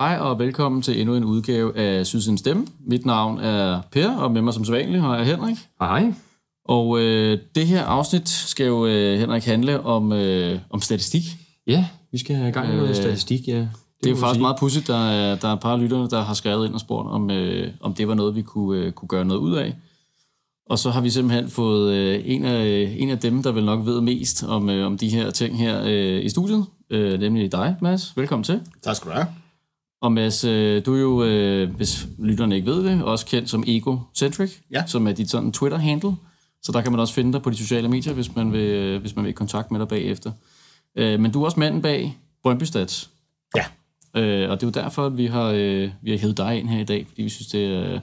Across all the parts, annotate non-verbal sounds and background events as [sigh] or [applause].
Hej og velkommen til endnu en udgave af Sydsiden Stemme. Mit navn er Per, og med mig som sædvanligt har jeg Henrik. Hej. Og øh, det her afsnit skal jo, øh, Henrik, handle om, øh, om statistik. Ja, vi skal have gang med noget Øh, statistik, ja. Det, Det er faktisk sige. meget pudsigt. Der er, der er et par af lytterne, der har skrevet ind og spurgt, om, øh, om det var noget, vi kunne, øh, kunne gøre noget ud af. Og så har vi simpelthen fået øh, en, af, en af dem, der vel nok ved mest om, øh, om de her ting her øh, i studiet, øh, nemlig dig, Mads. Velkommen til. Tak skal du have. Og Mads, øh, du er jo, øh, hvis lytterne ikke ved det, også kendt som Egocentric, Ja. som er dit sådan Twitter-handle. Så der kan man også finde dig på de sociale medier, hvis man vil, øh, hvis man vil i kontakt med dig bagefter. Øh, men du er også manden bag Brøndby Stats. Øh, og det er jo derfor, at vi har, øh, vi har hævet dig ind her i dag, fordi vi synes, det er øh,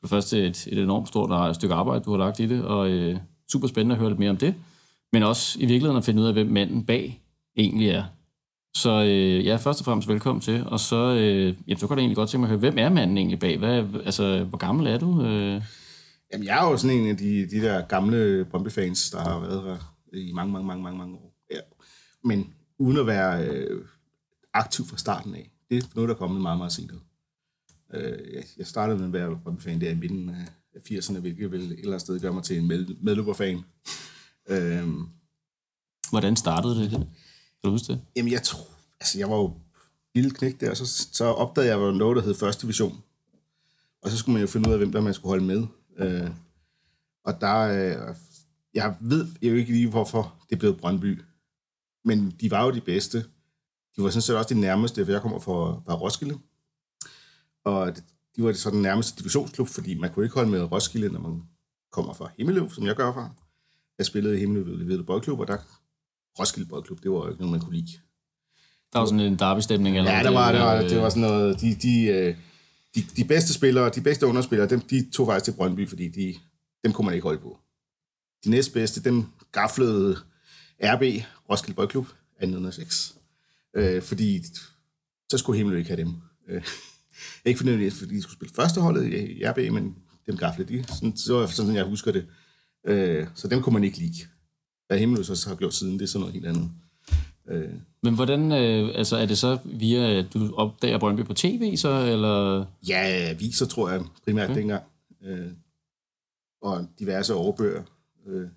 for det første et, et enormt stort øh, stykke arbejde, du har lagt i det, og øh, super spændende at høre lidt mere om det. Men også i virkeligheden at finde ud af, hvem manden bag egentlig er. Så øh, ja, først og fremmest velkommen til. Og så, øh, jamen, så kan jeg egentlig godt tænke mig at høre, hvem er manden egentlig bag? Hvad, altså, hvor gammel er du? Øh, Jamen, jeg er jo sådan en af de, de der gamle Brøndby-fans, der har været her i mange, mange, mange, mange, mange år. Ja. Men uden at være øh, aktiv fra starten af. Det er noget, der er kommet meget, meget senere. Øh, jeg- jeg startede med at være Brøndby-fan der i midten af 80'erne, hvilket vel et eller andet sted gør mig til en med, medløberfan. Øh, hvordan startede det? Kan du huske det? Jamen, jeg tror... Altså, jeg var jo lille knæk der, så, så opdagede jeg, at der var noget, der hed første division. Og så skulle man jo finde ud af, hvem der man skulle holde med. Øh, og der... Øh, jeg ved jo ikke lige, hvorfor det blev Brøndby. Men de var jo de bedste. De var sådan set også de nærmeste, for jeg kommer fra, fra Roskilde. Og det- de var så den nærmeste divisionsklub, fordi man kunne ikke holde med Roskilde, når man kommer fra Himmeløv, som jeg gør fra. Jeg spillede i Himmeløv ved Boldklub, og der Roskilde Boldklub, det var jo ikke noget, man kunne lide. Der var sådan en derby-stemning? Eller Ja, der var, der var, det var sådan noget, de, de, øh, de, de bedste spillere, de bedste underspillere, dem, de tog faktisk til Brøndby, fordi de, dem kunne man ikke holde på. De næstbedste, dem gaflede RB, Roskilde Boldklub, 206. Øh, fordi så skulle Himmel ikke have dem. Øh, ikke fordi, fordi de skulle spille førsteholdet i RB, men dem gaflede de. Sådan, så var sådan, jeg husker det. Øh, så dem kunne man ikke lide. Hvad Himmel så har gjort siden, det er sådan noget helt andet. Øh, Men hvordan, øh, altså er det så via, at du opdager Brøndby på tv, så, eller... Ja, aviser tror jeg primært okay. dengang. Øh, og diverse overbøger. Øh,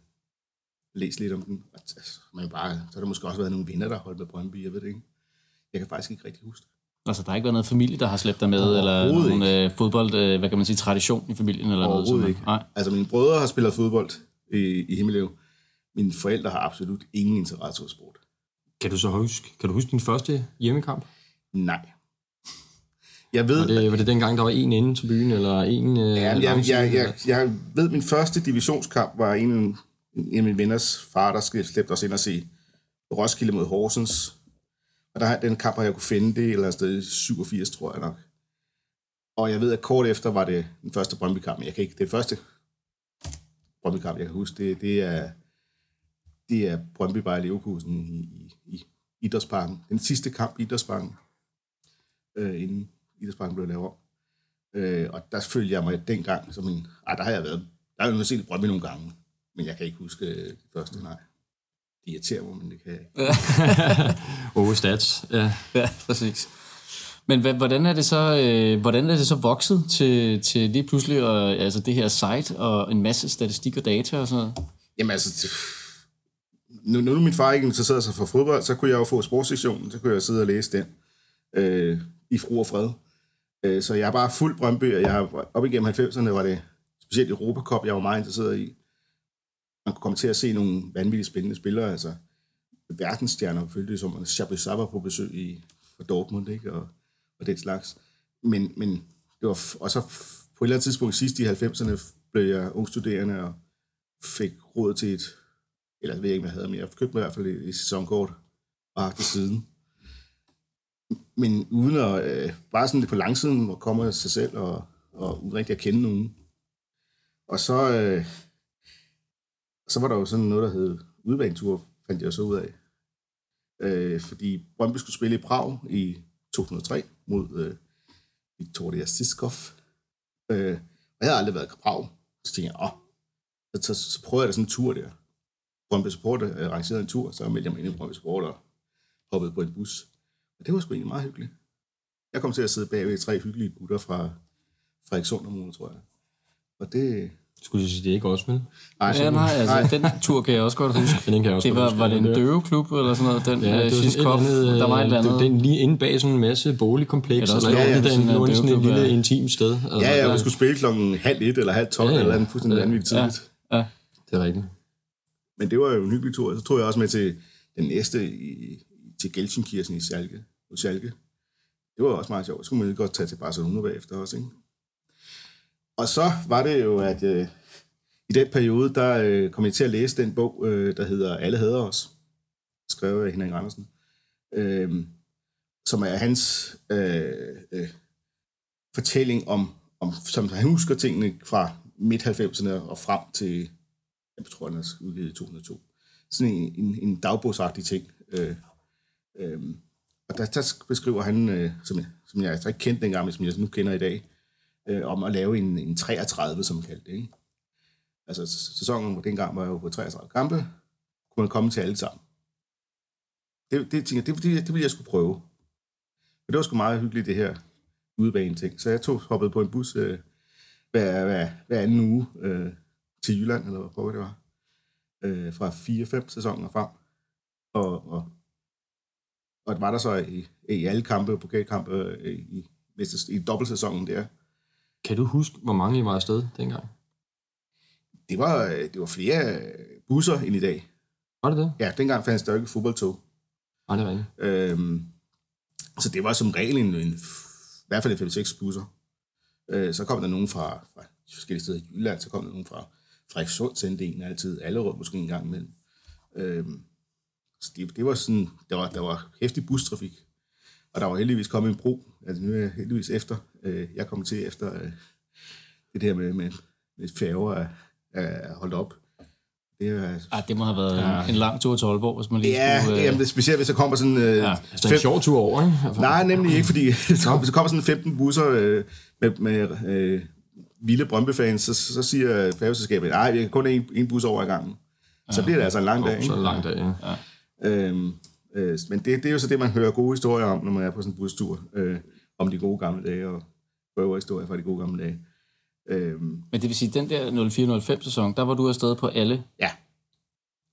læs lidt om den. Altså, man bare, så har der måske også været nogle vinder, der har holdt med Brøndby, jeg ved det ikke. Jeg kan faktisk ikke rigtig huske det. Altså, der har ikke været noget familie, der har slæbt dig med, eller nogen øh, fodbold, øh, hvad kan man sige, tradition i familien, eller noget Overhovedet sådan ikke. Nej. Altså, mine brødre har spillet fodbold i, i Himmeløv. Mine forældre har absolut ingen interesse for sport. Kan du så huske, kan du huske din første hjemmekamp? Nej. Jeg ved, Var det, var det dengang, der var en inde til byen, eller en... Øh, Ja, jeg, langside, jeg, jeg, eller? jeg ved, min første divisionskamp var en, en af mine venners far, der slæbte os ind og se Roskilde mod Horsens. Og der, den kamp har jeg kunne finde, det et eller andet sted i 87, tror jeg nok. Og jeg ved, at kort efter var det den første Brøndby-kamp, jeg kan ikke, det første Brøndby-kamp, jeg kan huske, det, det er, det er Brøndby Bayer Leverkusen i, i, i Idrætsparken. Den sidste kamp i Idrætsparken, øh, inden Idrætsparken blev lavet om. Øh, og der følte jeg mig dengang som en... Ej, der har jeg været... Der har jeg jo set Brøndby nogle gange, men jeg kan ikke huske øh, det første, nej. Det irriterer mig, men det kan jeg ikke. [laughs] Stats. Ja. Ja, præcis. Men hvad, hvordan er det så øh, hvordan er det så vokset til, til lige pludselig og, altså det her site og en masse statistik og data og sådan noget? Jamen altså, nu, nu er min far ikke interesseret sig for fodbold, så kunne jeg jo få sportssektionen, så kunne jeg sidde og læse den øh, i fru og fred. Øh, så jeg er bare fuld Brøndby, og jeg har op igennem 90'erne var det specielt Europacup, jeg var meget interesseret i. Man kunne komme til at se nogle vanvittigt spændende spillere, altså verdensstjerner, følte det som, at Chablis på besøg i for Dortmund, ikke? Og, og den slags. Men, men det var, f- og så f- på et eller andet tidspunkt sidst i 90'erne blev jeg ung studerende og fik råd til et, eller jeg ved ikke, hvad jeg havde, men jeg købte mig i hvert fald et, et sæsonkort og har det siden. Men uden at, øh, bare sådan lidt på langsiden, hvor kommer sig selv og, og uden rigtig at kende nogen. Og så, øh, så var der jo sådan noget, der hed udbanetur, fandt jeg så ud af. Øh, fordi Brøndby skulle spille i Prag i 2003 mod øh, Victoria Siskov. Øh, jeg havde aldrig været i Prag. Så tænkte jeg, åh, så, så, så prøver jeg da sådan en tur der. Brøndby Support øh, arrangerede en tur, så meldte jeg mig ind i Brøndby Support og hoppede på en bus. Og det var sgu egentlig meget hyggeligt. Jeg kom til at sidde bagved tre hyggelige gutter fra Frederikssund Kommune, tror jeg. Og det... Skulle jeg sige, det er ikke også, vel? Nej, Ja, nej, altså, den tur kan jeg også godt huske. Men [laughs] den kan jeg også Det godt var, huske. var det en Den døveklub eller sådan noget? Den Ja, ja, eller andet, der var et eller øh, andet. Det, det, lige inde bag sådan en masse boligkompleks, Ja, der er eller ja, noget, det, sådan i sådan et lille ja. intimt sted. Altså, Ja, ja, vi skulle spille klokken halv et eller halv tolv, Ja, ja, ja. eller andet fuldstændig Ja. vanvittigt tidligt. Ja. Det er rigtigt. Men det var jo en hyggelig tur. Så tog jeg også med til den næste i, til Gelsenkirchen i Schalke. Hos Schalke. Det var også meget sjovt. Så skulle man lige godt tage til Barcelona bagefter også, ikke? Og så var det jo, at øh, i den periode, der øh, kom jeg til at læse den bog, øh, der hedder Alle hader os, skrevet af Henrik Andersen, øh, som er hans øh, øh, fortælling om, om, som han husker tingene fra midt-90'erne og frem til jeg tror, han er udgivet i 2002. Sådan en, en, en dagbogsagtig ting. Øh, øh, og der, der beskriver han, øh, som, jeg, som jeg altså ikke kendte dengang, men som jeg nu kender i dag, øh, om at lave en, en 33, som man kaldte det. Ikke? Altså sæsonen dengang var jo på 33 kampe, kunne man komme til alle sammen. Det, det, tænkte jeg, det, det, det ville jeg skulle prøve. Men det var sgu meget hyggeligt, det her udebane ting. Så jeg tog hoppede på en bus øh, hver, hver, hver anden uge øh, til Jylland, eller hvor det var, øh, fra 4-5 sæsoner frem. Og, og, og det var der så i, i alle kampe, pokalkampe, øh, i, i, i dobbeltsæsonen der. Kan du huske, hvor mange I var afsted dengang? Det var, øh, det var flere øh, busser end i dag. Var det det? Ja, dengang fandt der ikke fodboldtog. Nej, det rigtigt. Øhm, så det var som regel en, en i hvert fald en 5-6 busser. Øh, så kom der nogen fra, fra forskellige steder i Jylland, så kom der nogen fra Frederikssund, sendte en altid, Allerød måske en gang imellem. Øhm, så det, det var sådan, der var, der var hæftig bustrafik. Og der var heldigvis kommet en bro, altså nu er jeg heldigvis efter, øh, jeg kom til efter øh, det der med, med, med færger er, er holdt op. Det er, Ej, det må have været ja. en lang tur til Aalborg, hvis man lige ja, skulle... øh, jamen, det er specielt, hvis der kommer sådan... Øh, Ja, ja, Altså en sjov tur over, ikke? Altså, [laughs] Nej, nemlig ikke, fordi [laughs] så kommer, så kommer sådan 15 busser øh, med, med øh, vilde Brøndby-fans, så, så siger færgeselskabet, nej, vi kan kun en, en bus over i gangen. Så bliver det altså en lang dag, Så det lang dag, ja. Øhm, øh, men det, det er jo så det, man hører gode historier om, når man er på sådan en bustur, øh, om de gode gamle dage, og prøver historier fra de gode gamle dage. Øhm, Men det vil sige, den der 04-05 sæson, der var du afsted på alle. ja,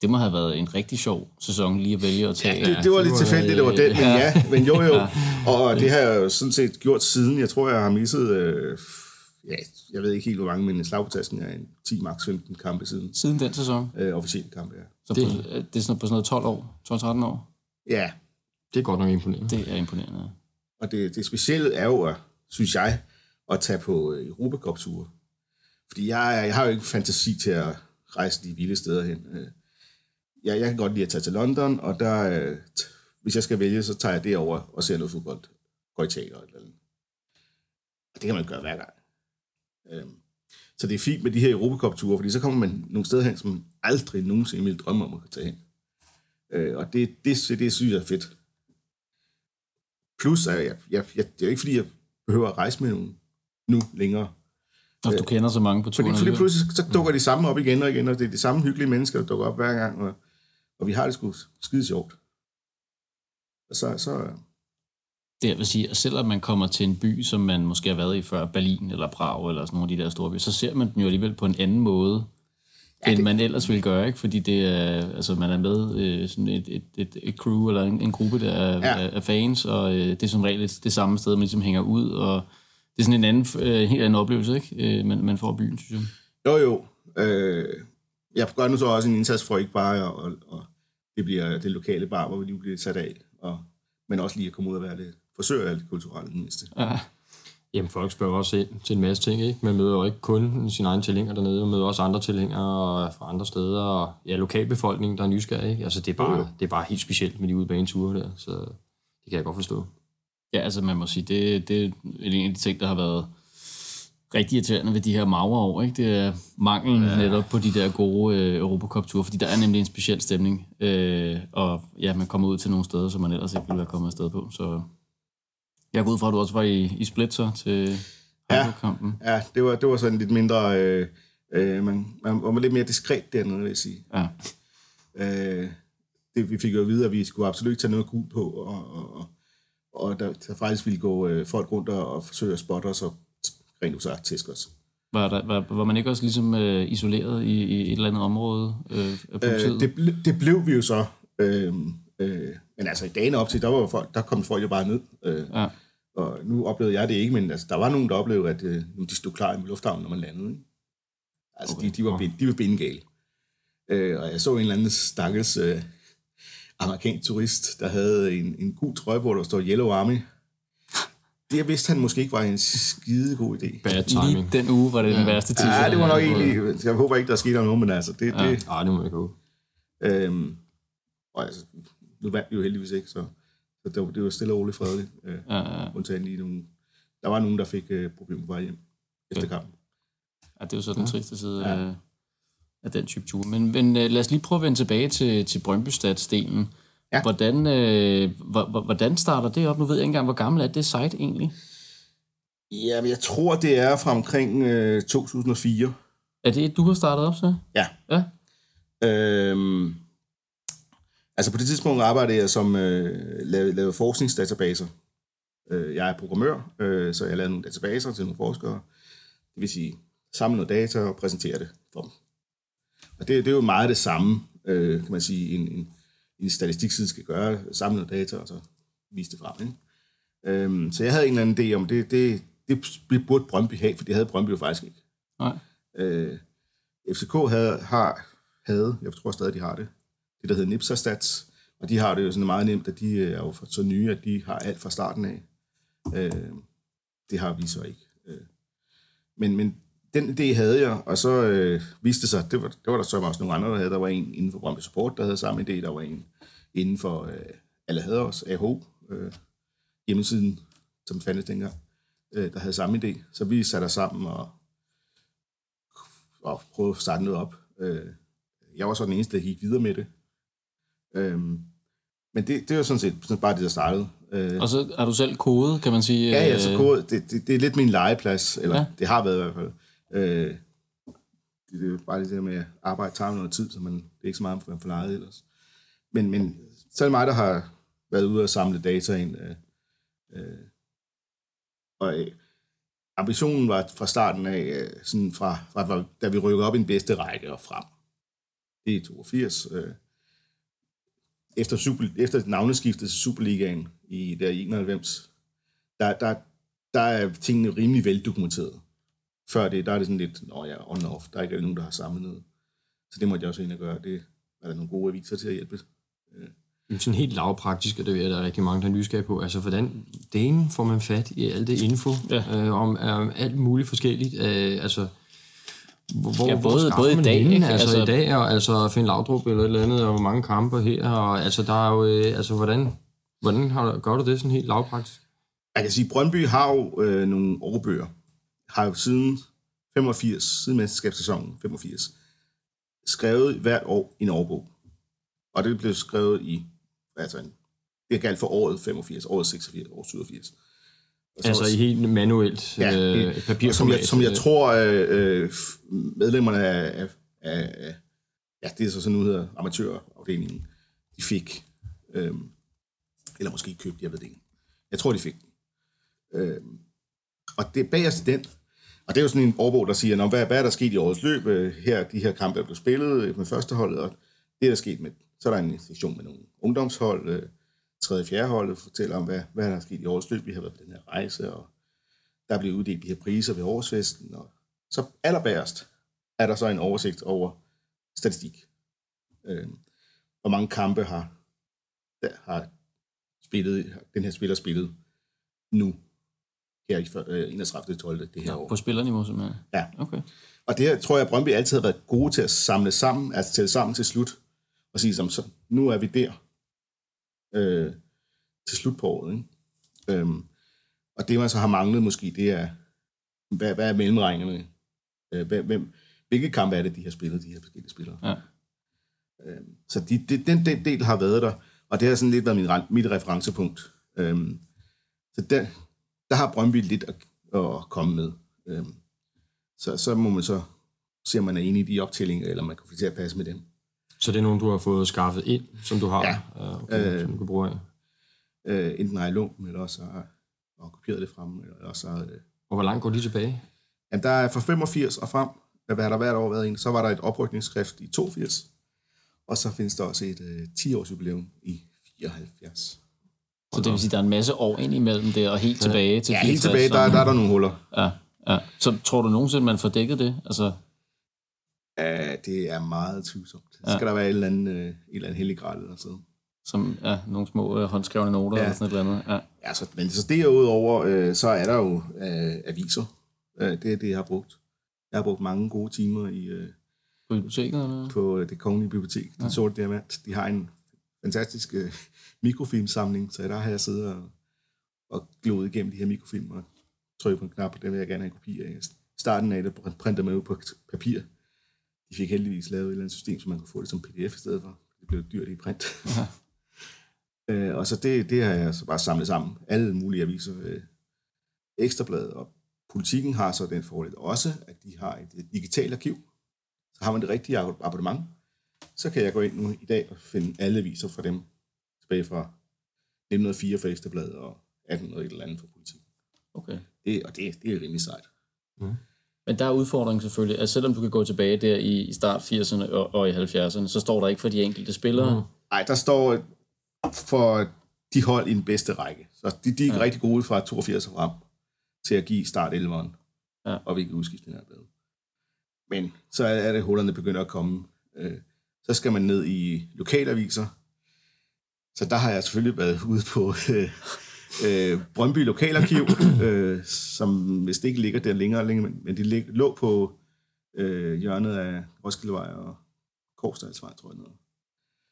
Det må have været en rigtig sjov sæson lige at vælge at tage. det, det var lidt tilfældigt, det var den, men ja. ja, [laughs] men jo jo. Og det har jeg jo sådan set gjort siden. Jeg tror, jeg har misset, øh, ja, jeg ved ikke helt, hvor mange, men en slag på tasken er en 10 max 15 kampe siden. Siden den sæson. Øh, officielle kampe, ja. Så det, på, det er sådan på sådan noget 12 år, 12-13 år. Ja, Det er godt nok imponerende. Det er imponerende. og det, det specielle er jo, at, synes jeg, at tage på øh, Europacup-ture. Fordi jeg, jeg har jo ikke fantasi til at rejse de vilde steder hen. Øh, Jeg, jeg kan godt lide at tage til London, og der, øh, hvis jeg skal vælge, så tager jeg det over og ser noget fodbold. Går i teater eller andet. Og det kan man gøre hver gang. Øhm, Så det er fint med de her Europacup-ture, fordi så kommer man nogle steder hen, som man aldrig nogensinde ville drømme om at tage hen. Øh, Og det, det, det synes jeg er fedt. Plus, at jeg, jeg, jeg, det er jo ikke, fordi jeg behøver at rejse med nogen nu længere. Og du kender så mange på turen. Fordi, fordi pludselig så dukker de samme op igen og igen, og det er de samme hyggelige mennesker, der dukker op hver gang, og, og vi har det sgu skide sjovt. Og så, så Det jeg vil sige, at selvom man kommer til en by, som man måske har været i før, Berlin eller Prag eller sådan nogle af de der store byer, så ser man den jo alligevel på en anden måde, ja, end det- man ellers ville gøre, ikke? Fordi det er, altså, man er med øh, sådan et, et, et, et crew eller en, en gruppe der er, Ja. af fans, og øh, det er som regel det samme sted, man ligesom hænger ud, og det er sådan en anden, øh, helt anden oplevelse, ikke? Øh, man, man får byen, synes jeg. jo jo, øh, jeg gør nu så også en indsats for ikke bare, at, og, og det bliver det lokale bar, hvor vi lige bliver sat af, og, men også lige at komme ud og være lidt, forsøge at være lidt kulturelle det mindste. Ja. Jamen, folk spørger også ind til en masse ting, ikke? Man møder jo ikke kun sine egne tilhængere dernede, man møder også andre tilhængere fra andre steder, og ja, lokalbefolkningen, der er nysgerrig, ikke? Altså, det er bare, det er bare helt specielt med de udebaneture der, så det kan jeg godt forstå. Ja, altså man må sige, det, det er en af de ting, der har været rigtig irriterende ved de her magre år, ikke? Det er manglen ja. netop på de der gode øh, Europacup-ture, fordi der er nemlig en speciel stemning, øh, og ja, man kommer ud til nogle steder, som man ellers ikke ville være kommet afsted på, så jeg går ud fra, at du også var i, i Split så til... Ja. kampen. Ja, det var, det var sådan lidt mindre... Øh, øh, man, man var lidt mere diskret dernede, vil jeg sige. Ja. Øh, det, vi fik jo at vide, at vi skulle absolut tage noget gul på, og, og, og, der, der faktisk ville gå øh, folk rundt og, og forsøge at spotte os og rent ud sagt tæske os. Var, der, var, var man ikke også ligesom øh, isoleret i, i et eller andet område øh, af politiet? Øh, det, det blev vi jo så. Øh, øh, men altså i dagene op til, der, var folk, der kom folk jo bare ned. Øh, Ja. Og nu oplevede jeg det ikke, men altså, der var nogen, der oplevede, at øh, de stod klar i lufthavnen, når man landede. Ikke? Altså, okay. de, de, var, bind, de var bindegale. Øh, og jeg så en eller anden stakkels øh, amerikansk turist, der havde en, en gul trøje på, der stod Yellow Army. Det jeg vidste han måske ikke var en skide god idé. Bad Lige timing. den uge var det den værste tid. Ja, det var nok egentlig... Jeg håber ikke, der skete noget, men altså, det... Ja. det Nej, det må jeg ikke håbe. øhm, og altså, nu vandt vi jo heldigvis ikke, så, så det, var, det var stille og roligt fredeligt. Øh, Ja, ja, undtagen lige nogle... Der var nogen, der fik øh, problemer på vej hjem efter kampen. ja, det er jo så den triste side Ja. af, af den type tur. Men, men øh, lad os lige prøve at vende tilbage til, til Brøndby-stadsdelen. Ja. Hvordan, øh, hvor- hvor- hvordan starter det op? Nu ved jeg ikke engang, hvor gammel er det site egentlig? Ja, men jeg tror, det er fra omkring øh, 2004. Er det et, du har startet op så? Ja. Ja. Øhm, altså på det tidspunkt arbejdede jeg som øh, lavede, lavede forskningsdatabaser. Øh, jeg er programmør, øh, så jeg lavede nogle databaser til nogle forskere. Det vil sige, samle noget data og præsentere det for dem. Og det, det er jo meget det samme, øh, kan man sige, en, en, en statistikside skal gøre. Samle noget data og så vise det frem. Ikke? Øhm, så jeg havde en eller anden idé om, det, det, det burde Brøndby have, for det havde Brøndby jo faktisk ikke. Nej. Øh, FCK havde, har, havde, jeg tror stadig, de har det, det der hedder Nipsa Stats, og de har det jo sådan meget nemt, at de øh, er jo så nye, at de har alt fra starten af. Øh, det har vi så ikke. Øh, men, men den idé havde jeg, og så øh, viste det sig, det var, det var der så også nogle andre, der havde. Der var en inden for Brøndby Support, der havde samme idé. Der var en inden for øh, Alle havde os, AH, øh, hjemmesiden, som fandtes dengang, øh, der havde samme idé. Så vi satte os sammen og og prøvede at starte noget op. Øh, jeg var så den eneste, der gik videre med det. Øhm, men det, det var sådan set sådan bare det, der startede. Øh, Og så har du selv kodet, kan man sige. ja, ja, så øh, kode, det, det, det er lidt min legeplads, eller Ja. det har været i hvert fald. Øh, det, det er jo bare det der med at arbejde tager noget tid, så man, det er ikke så meget, man får lejet ellers. Men, men er det mig, der har været ude og samle data ind. Øh, øh, og øh, ambitionen var fra starten af, øh, sådan fra, fra, da vi rykker op i den bedste række og frem. Det er 82. Øh, efter, super, efter navneskiftet til Superligaen i der i 91, der, der, der er tingene rimelig veldokumenteret. Før det, der er det sådan lidt, nå ja, on off, der er ikke nogen, der har samlet noget. Så det måtte jeg også ind og gøre. Det er der nogle gode aviser til at hjælpe. Jamen, Sådan helt lavpraktisk, og det ved jeg, der er rigtig mange, der er nysgerrige på. Altså, hvordan delen får man fat i alt det info Ja. øh, om øh, alt muligt forskelligt? Øh, altså, hvor, hvor, Ja, hvor både- skaffer både i dag, ikke? Altså, Altså- i dag, og altså Finn Laudrup eller et eller andet, og hvor mange kampe her, og altså, der er jo, øh, altså, hvordan, hvordan har, gør du det sådan helt lavpraktisk? Jeg kan sige, Brøndby har jo øh, nogle årbøger. Har jo siden 85, siden mesterskabssæsonen 85, skrevet hvert år i en årbog. Og det blev skrevet i, altså en, det er galt for året 85, året 86, året 87. Så Altså i helt manuelt Ja, øh, papirformat? som jeg, som jeg tror, øh, øh, medlemmerne af, af, af, ja, det er så sådan nu hedder amatørafdelingen, de fik, øh, eller måske købt, jeg ved det ikke. Jeg tror, de fik den. Øh, og det er bagerst den, og det er jo sådan en årbog, der siger, hvad, hvad er der sket i årets løb? Øh, Her, de her kampe er blevet spillet med førsteholdet, og det er der sket med, så er der en sektion med nogle ungdomshold, øh, tredje og fjerde holdet fortæller om, hvad, hvad er der sket i årets løb. Vi har været på den her rejse, og der er blevet uddelt de her priser ved årsfesten. Og så allerbærest er der så en oversigt over statistik. Øh, hvor mange kampe har, der har spillet, den her spiller spillet nu, her i før- øh, 31. 12. det her år. På spillerniveau, simpelthen. Ja. Okay. Og det her tror jeg, Brøndby altid har været gode til at samle sammen, altså tælle sammen til slut, og sige, som, så, nu er vi der øh, til slut på året. Ikke? Øhm, og det, man så har manglet måske, det er, hvad, hvad er mellemregningerne? Øh, hvem, hvem, hvilke kampe er det, de har spillet, de her forskellige spillere? Ja. Øhm, så de, de, den, den del har været der, og det har sådan lidt været min, mit referencepunkt. Øhm, så der, der har Brøndby lidt at, at komme med. Øhm, så, så må man så se, om man er enig i de optællinger, eller man kan få til at passe med dem. Så det er nogen, du har fået skaffet ind, som du har, Ja. øh, okay, Øh, som du kan bruge af. Øh, enten har jeg lånt dem, eller også har og kopieret det frem, eller også har, øh, Og hvor langt går de tilbage? Jamen, der er fra 85 og frem, hvad har der hvert år været en, så var der et oprykningsskrift i 82, og så findes der også et øh, 10-års jubilæum i 74. Så det vil sige, at der er en masse år ind imellem det, og helt tilbage til Ja, helt 64, tilbage, der, så- der er der nogle huller. Ja, ja. Så tror du nogensinde, man får dækket det? Altså, Ja, det er meget tvivlsomt. Så Ja. skal der være et eller andet, øh, et eller andet eller sådan. som ja, nogle små øh, håndskrevne noter Ja. eller sådan et eller andet. Ja. Ja, så, men så derudover, øh, så er der jo øh, aviser. Øh, det er det, jeg har brugt. Jeg har brugt mange gode timer i, øh, På biblioteket? Eller? på øh, det kongelige bibliotek, ja. Sorte Diamant. De har en fantastisk øh, mikrofilmsamling, så der har jeg siddet og, og glået igennem de her mikrofilm og trykket på en knap, og den vil jeg gerne have en kopi af. Starten af det printer man ud på papir. De fik heldigvis lavet et eller andet system, så man kunne få det som pdf i stedet for. Det blev dyrt i print. Ja. [laughs] øh, og så det, det har jeg så bare samlet sammen. Alle mulige aviser. Øh, Ekstrabladet og Politikken har så den fordel også, at de har et digitalt arkiv. Så har man det rigtige ab- abonnement, så kan jeg gå ind nu i dag og finde alle aviser fra dem tilbage fra 1904 for Ekstrabladet og 1800 et eller andet for Politikken. Okay. Det, og det, det er rimelig sejt. Men der er udfordringen selvfølgelig, at selvom du kan gå tilbage der i, i start 80'erne og, og i 70'erne, så står der ikke for de enkelte spillere. Mm. Nej, der står øh, for de hold i den bedste række. Så de, de er ja. rigtig gode fra 82 og frem til at give start 11'eren. Ja. Og hvilke udskiftninger er blevet. Men så er det, hullerne begynder at komme. Øh, Så skal man ned i lokalaviser. Så der har jeg selvfølgelig været ude på øh, øh, Brøndby Lokalarkiv, [coughs] øh, som hvis det ikke ligger der længere, længere men, det lig, lå på øh, hjørnet af Roskildevej og Korsdalsvej, tror jeg noget.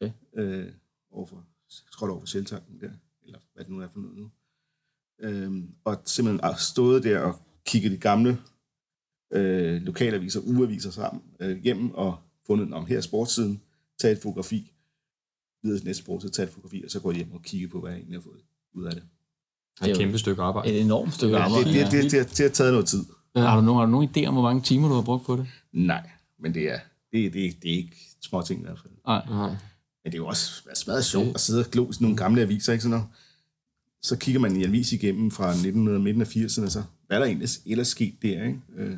Okay. Øh, overfor, tror det er overfor Sjæltanken der, eller hvad det nu er for noget nu. Øh, og simpelthen har stået der og kigget de gamle øh, lokalaviser, ugeaviser sammen øh, hjem og fundet, om her er sportssiden, taget et fotografi, videre til næste sport, så taget et fotografi, og så går jeg hjem og kigger på, hvad jeg egentlig har fået ud af det. Det er et kæmpe stykke arbejde. Et enormt stykke Ja, arbejde. det, det, det, det, det, det har taget noget tid. Ja. Har, du nogen, har du nogen idé om, hvor mange timer du har brugt på det? Nej, men det er, det, det, det er ikke små ting i hvert fald. Nej. Nej. Men det er jo også smadret sjovt at sidde og glo i sådan nogle gamle aviser, ikke? Så, når, så kigger man i en avis igennem fra 1900 midten af 80'erne, så hvad er der egentlig ellers sket der, ikke? Øh,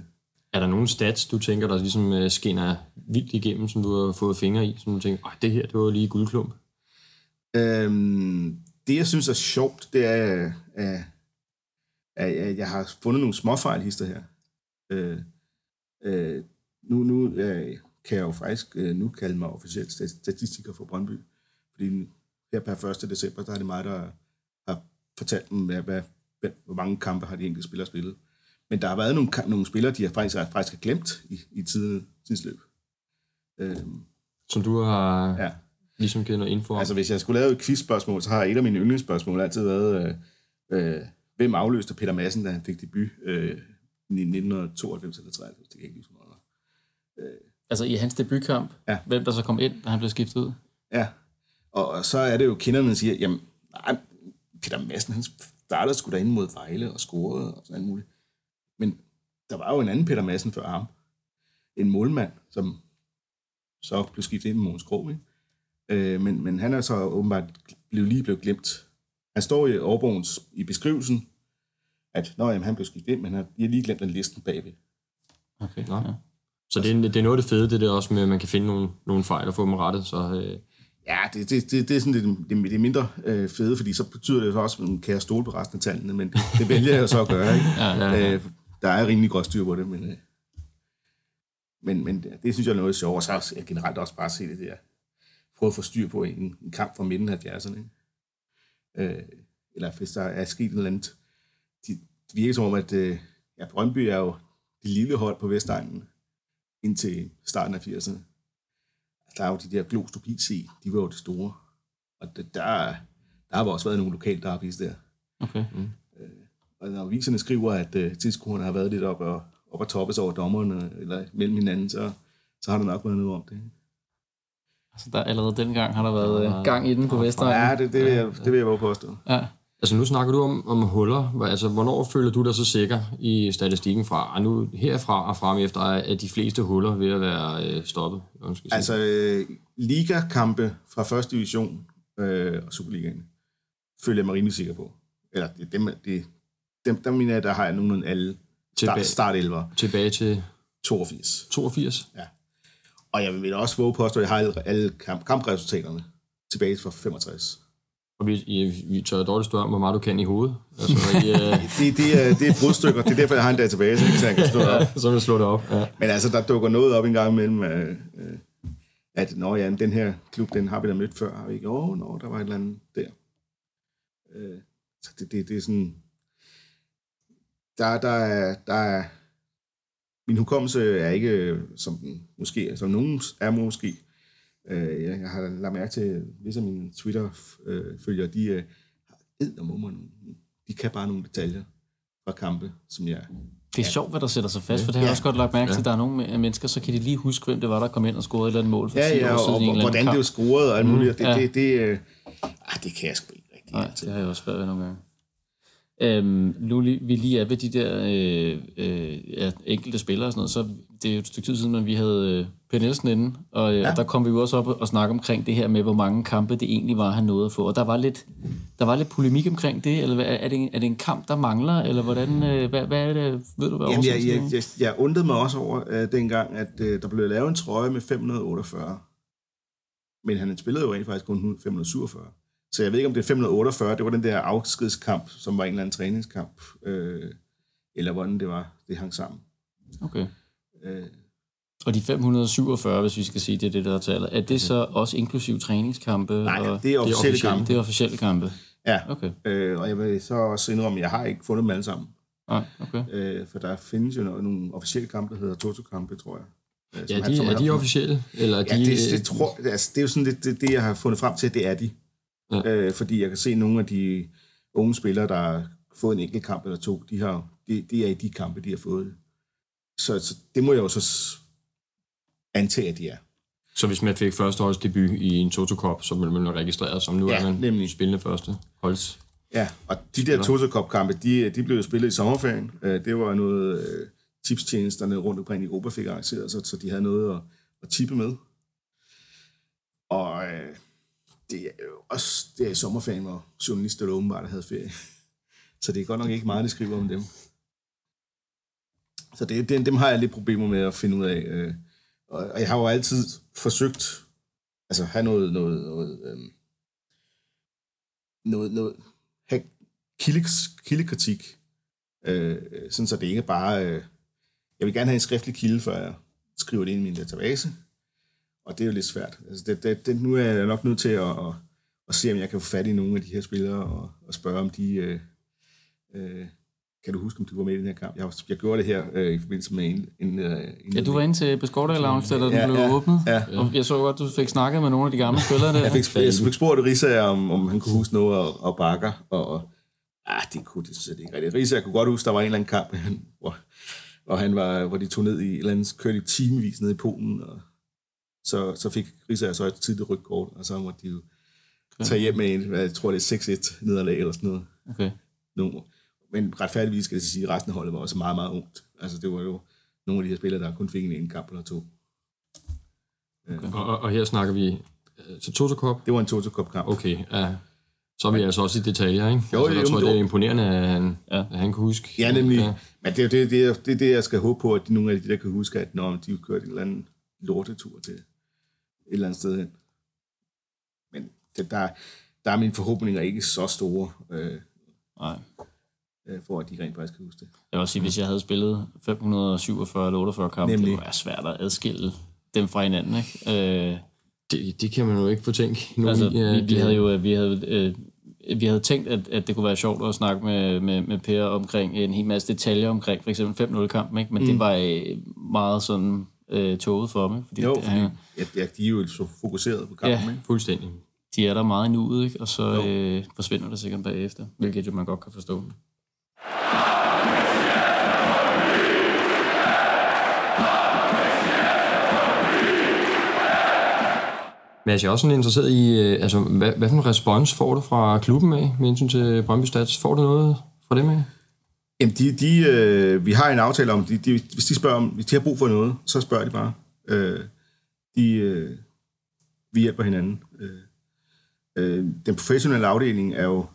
Er der nogle stats, du tænker, der ligesom øh, skinner vildt igennem, som du har fået fingre i, som du tænker, "Ej, det her, det var lige guldklump? Øhm, det, jeg synes er sjovt, det er, at, at jeg har fundet nogle småfejlhister her. Øh, øh, nu nu øh, kan jeg jo faktisk øh, nu kalde mig officielt stat- statistiker for Brøndby. Fordi her per 1. december, der er det mig, der har fortalt dem, hvad, hvad, hvor mange kampe har de enkelte spillere spillet. Men der har været nogle, nogle spillere, de har faktisk, har faktisk har glemt i, i tiden, tidsløb. Øh, Som du har ja. Ligesom givet noget info om. Altså, hvis jeg skulle lave et quizspørgsmål, så har et af mine yndlingsspørgsmål altid været, øh, øh, hvem afløste Peter Madsen, da han fik debut øh, i 1992 eller 93, det kan jeg ikke huske meget. Altså i hans debutkamp, Ja. hvem der så kom ind, da han blev skiftet ud? Ja, og, og så er det jo kenderne, der siger, jamen, nej, Peter Madsen, han startede sgu derinde mod Vejle og scorede og sådan alt muligt. Men der var jo en anden Peter Madsen før ham. En målmand, som så blev skiftet ind med Mogens Krog, ikke? Øh, men, men han er så åbenbart blev lige blevet glemt. Han står i årbogens i beskrivelsen, at Nå, jamen, han blev skiftet ind, men han har lige glemt den listen bagved. Okay. Nå. Ja. Så det er, det er noget af det fede, det der også med, at man kan finde nogle, nogle fejl og få dem rettet. Så øh, Ja, det, det, det, det er sådan det, det, det mindre øh, fede, fordi så betyder det så også, at man kan stole på resten af tallene, men det, det vælger jeg så at gøre. Ikke? [laughs] Ja, ja. Øh, der er rimelig godt styr på det, men, øh, men, men det, det synes jeg er noget sjovt. Og så jeg generelt også bare set det der, prøve at få styr på en, en kamp fra midten af 70'erne. Ikke? Øh, eller hvis der er sket et eller andet. Det de virker som om, at øh, ja, Brøndby er jo det lille hold på Vestegnen indtil starten af 80'erne. Der er jo de der Glostrup IC, de var jo det store. Og det, der, der har også været nogle lokale derbis der. Okay. Og når aviserne skriver, at øh, tilskuerne har været lidt op og, op og toppes over dommerne, eller mellem hinanden, så, så har der nok været noget om det. ikke? Altså der allerede dengang har der været øh, gang i den på Vestegnen. Ja, det, det, vil jeg, det vil jeg våge påstå. Ja. Altså nu snakker du om, om huller. Hvor- Altså, hvornår føler du dig så sikker i statistikken fra, ah, nu herfra og frem efter, er de fleste huller ved at være øh, stoppet? Sige. Altså, øh, ligakampe fra første division øh, og Superligaen føler jeg mig rimelig sikker på. Eller det, dem, det, dem, der mener jeg, der har jeg nogenlunde alle Tilbage. start, start 11 Tilbage til 82. 82? Og jeg vil også våge påstå, at jeg har alle, alle kamp, kampresultaterne tilbage fra 65. Og vi, I, vi tør dårligt spørge om, hvor meget du kan i hovedet. Altså, [laughs] I, øh, Det, det, er, det er brudstykker. Det er derfor, jeg har en database, ikke? så jeg kan stå op. så vil jeg slå det op. Ja. Men altså, der dukker noget op en gang imellem, øh, øh, at nå ja, den her klub, den har vi da mødt før, har vi ikke? Åh, oh, nå, der var et eller andet der. Øh, så det, det, det er sådan... Der, der, er, der er... Min hukommelse er ikke, øh, som den måske, som nogen er måske. Øh, jeg, har lagt mærke til, ligesom mine Twitter-følgere, de øh, har nogle, de kan bare nogle detaljer fra kampe, som jeg Det er sjovt, hvad der sætter sig fast, for det har jeg Ja. også godt lagt mærke til. Ja. Der er nogle men- mennesker, så kan de lige huske, hvem det var, der kom ind og scorede et eller andet mål for Ja, 10 ja, år og, siden og, eller hvordan anden det er kamp. scoret og alt muligt. Mm, det, ja. det, det, øh, ah, det kan jeg sgu ikke rigtig. Nej, altid. det har jeg også svært ved nogle gange. Øhm, nu vi lige er ved de der øh, øh, ja, enkelte spillere og sådan noget, så det er jo et stykke tid siden, men vi havde øh, Per Nielsen inde, og, øh, Ja. og der kom vi jo også op og snakke omkring det her med, hvor mange kampe det egentlig var, han nåede at få. Og der var lidt, der var lidt polemik omkring det, eller er det, en, er det en kamp, der mangler, eller hvordan, øh, hvad, hvad er det, ved du hvad Jamen, jeg, jeg, jeg, jeg undrede mig også over uh, dengang, at uh, der blev lavet en trøje med 548. Men han spillede jo rent faktisk kun 547. Så jeg ved ikke, om det er 548. Det var den der afskedskamp, som var en eller anden træningskamp. Øh, eller hvordan det var, det hang sammen. det? Okay. Øh, Og de 547, hvis vi skal sige, det er det, der er tallet, er det så også inklusiv træningskampe? nej, og, det er officielle officielt. kampe. det er officielle kampe? Ja, Okay. øh, og jeg vil så også indrømme, at jeg har ikke fundet dem alle sammen. Nej, okay. Øh, for der findes jo nogle, nogle officielle kampe, der hedder Toto-kampe, tror jeg. Øh, Ja, de, er de officielle? Eller er Ja, de, det, det, tror, altså, det er jo sådan lidt det, det, jeg har fundet frem til, det er de. Ja. Øh, fordi jeg kan se nogle af de unge spillere, der har fået en enkelt kamp eller to, de, har, de, de er i de kampe, de har fået. Så, så det må jeg jo så antage, at de er. Så hvis man fik førsteholdsdebut i en Toto Cup, så ville man jo registreret som nu Ja, er man nemlig. spillende første holds. Ja, og de der Toto Cup-kampe, de, de blev jo spillet i sommerferien. Øh, det var noget, øh, tipstjenesterne rundt omkring i Europa fik arrangeret, så, så de havde noget at, at tippe med. Og øh, det er jo også det er i sommerferien, hvor journalister der åbenbart havde ferie. [laughs] Så det er godt nok ikke meget, de skriver om dem. Så det, dem, dem har jeg lidt problemer med at finde ud af. Øh, og, og jeg har jo altid forsøgt, altså have noget, noget, noget, øhm, noget, noget have kilde, kildekritik, øh, sådan så det ikke bare... Øh, jeg vil gerne have en skriftlig kilde, før jeg skriver det ind i min database, og det er jo lidt svært. Altså det, det, det, nu er jeg nok nødt til at, at, at se, om jeg kan få fat i nogle af de her spillere, og, og spørge, om de... Øh, øh, kan du huske, om du var med i den her kamp? Jeg, jeg gjorde det her øh, i forbindelse med en... en, øh, en Ja, du var inde til Beskorter Lounge, da den Ja, blev ja, åbnet. ja. Og jeg så godt, du fik snakket med nogle af de gamle spillere der. [laughs] Jeg fik, jeg fik spurgt Risa, om, om han kunne huske noget og, og bakker, og, og ah, det kunne det jeg ikke rigtigt. Risa, jeg kunne godt huske, der var en eller anden kamp, han, [laughs] hvor, hvor, han var, hvor de tog ned i et eller andet, kørte i timevis ned i Polen, og så, så fik Risa så et tidligt rygkort, og så måtte de jo tage hjem med en, jeg tror det er 6-1 nederlag eller sådan noget. Okay. Nogle, men retfærdigvis skal jeg sige, at resten af holdet var også meget, meget ungt. Altså det var jo nogle af de her spillere, der kun fik en, en kamp eller to. Og, og, og her snakker vi øh, til Toto Cup. Det var en Toto Cup kamp. Okay, ja. Så er vi altså også i detaljer, ikke? Jo, altså, jo, jeg tror, det er imponerende, at han, Ja. at han kunne huske. Ja, nemlig. Ja. Men det er det, det, er, det, det, jeg skal håbe på, at de, nogle af de der kan huske, at når de har kørt en eller anden lortetur til eller andet sted hen. Men det, der, der er mine forhåbninger ikke så store, øh, Nej. øh, for at de rent faktisk kan huske det. Jeg vil også sige, hvis jeg havde spillet 547 eller 48 kampe, det Nemlig. ville være svært at adskille dem fra hinanden. Ikke? Øh, Det, det kan man jo ikke få tænkt nu. altså, i, vi, vi havde jo vi havde, øh, vi havde tænkt, at, at det kunne være sjovt at snakke med, med, med Per omkring en hel masse detaljer omkring for eksempel 5-0-kampen, ikke? men mm. det var øh, meget sådan øh, toget for mig. Fordi Jo, det, fordi er- ja, ja, de er jo så fokuseret på kampen, Ja. ikke? Fuldstændig. de er der meget i nuet, ikke? og så Jo. øh, forsvinder det sikkert bagefter, hvilket jo man godt kan forstå. Men jeg er også sådan interesseret i, øh, altså, hvad, hvad for en respons får du fra klubben af, med hensyn til Brøndby Stats? Får du noget fra dem af? Jamen, de, de, øh, vi har en aftale om, de, de, hvis de spørger om, hvis de har brug for noget, så spørger de bare. Øh, de, øh, vi hjælper hinanden. Øh, øh, den professionelle afdeling er jo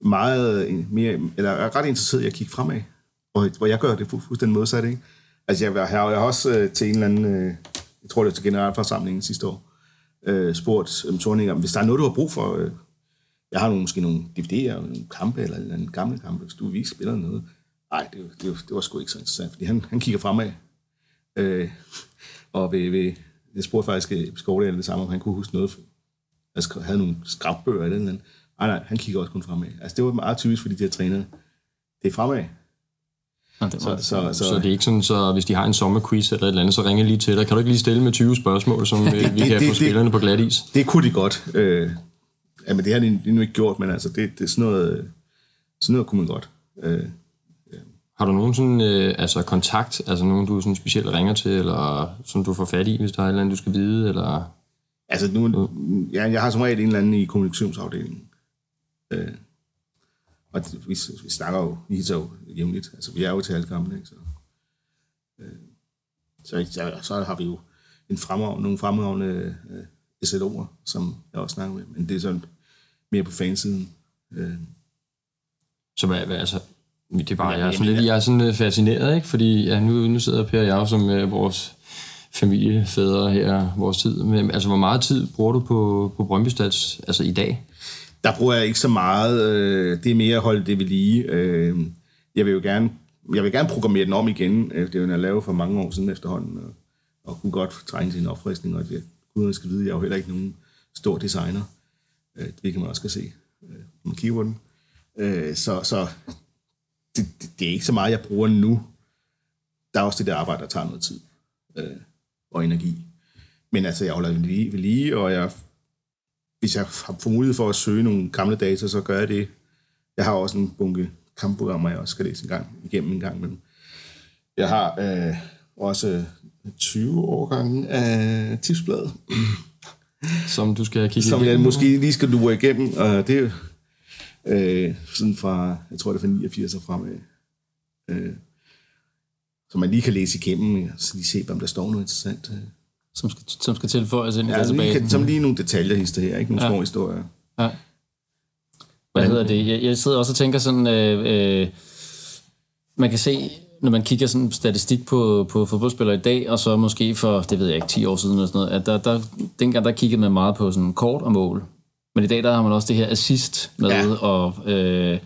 meget øh, mere, eller er ret interesseret i at kigge fremad, og, hvor jeg gør det fuldstændig modsat, ikke? Altså, jeg, jeg, har, jeg har også øh, til en eller anden, øh, jeg tror det var til generalforsamlingen sidste år, øh, spurgt øh, um, Torning om, hvis der er noget, du har brug for, øh, jeg har nogle, måske nogle DVD'er, nogle kampe, eller, en gamle kampe, hvis du vil spiller noget. Nej, det, det, det, var sgu ikke så interessant, fordi han, han kigger fremad. Øh, og ved, ved, jeg spurgte faktisk øh, Skovdal det samme, om han kunne huske noget. Jeg havde nogle skrabbøger eller noget. Nej, nej, han kigger også kun fremad. Altså, det var meget typisk for de der trænere. Det er fremad. Ja, det så, så, så, så, det er ikke sådan, så hvis de har en sommerquiz eller et eller andet, så ringer lige til dig. Kan du ikke lige stille med 20 spørgsmål, som det, vi kan det, få spillerne det, på glat is? Det kunne de godt. Øh, ja, men det har de, de nu ikke gjort, men altså, det, det er sådan noget, sådan noget kunne man godt. Øh, ja. Har du nogen sådan, øh, altså kontakt, altså nogen, du sådan specielt ringer til, eller som du får fat i, hvis der er et eller andet, du skal vide, eller... Altså nu, ja, jeg har som regel en eller anden i kommunikationsafdelingen. Øh, og vi, vi snakker jo, vi hilser jo jævnligt. Altså, vi er jo til alle gamle, ikke? Så, øh, så, så, så har vi jo en fremragende, nogle fremragende øh, SLO'er, som jeg også snakker med. Men det er sådan mere på fansiden. Øh. Så hvad, hvad altså, det er bare, jeg er sådan lidt, jeg er sådan fascineret, ikke? Fordi ja, nu, nu sidder Per og jeg som øh, vores familiefædre her, vores tid. Men, altså, hvor meget tid bruger du på, på Brøndby Stats, altså i dag? Der bruger jeg ikke så meget. Øh, det er mere at holde det ved lige. Øh, jeg vil jo gerne, jeg vil gerne programmere den om igen. Øh, det er jo, jeg lavede for mange år siden efterhånden, og, og kunne godt trænge til en opfriskning, og det, guderne skal vide, jeg er jo heller ikke nogen stor designer. Øh, det kan man også se, øh, man kigger på den. Øh, så, så det, det, det er ikke så meget, jeg bruger nu. Der er også det der arbejde, der tager noget tid og energi. Men altså, jeg holder det lige ved lige, og jeg hvis jeg har mulighed for at søge nogle gamle data, så gør jeg det. Jeg har også en bunke kampprogrammer, jeg også skal læse en gang igennem en gang. Men jeg har øh, også 20 årgange af tipsbladet. Som du skal kigge Som jeg måske lige skal lure igennem. Og det er øh, sådan fra, jeg tror det er fra 89 og fremad. Øh, så man lige kan læse igennem, så lige se, om der står noget interessant. Øh som skal, som skal tilføjes ind i ja, databasen. Kan, som lige nogle detaljer her, ikke nogle ja. små historier. Ja. Hvad hedder det? Jeg, jeg sidder også og tænker sådan, øh, øh, man kan se, når man kigger sådan statistik på, på fodboldspillere i dag, og så måske for, det ved jeg ikke, 10 år siden eller sådan noget, at der, der, dengang der kiggede man meget på sådan kort og mål. Men i dag der har man også det her assist med, ja. og øh,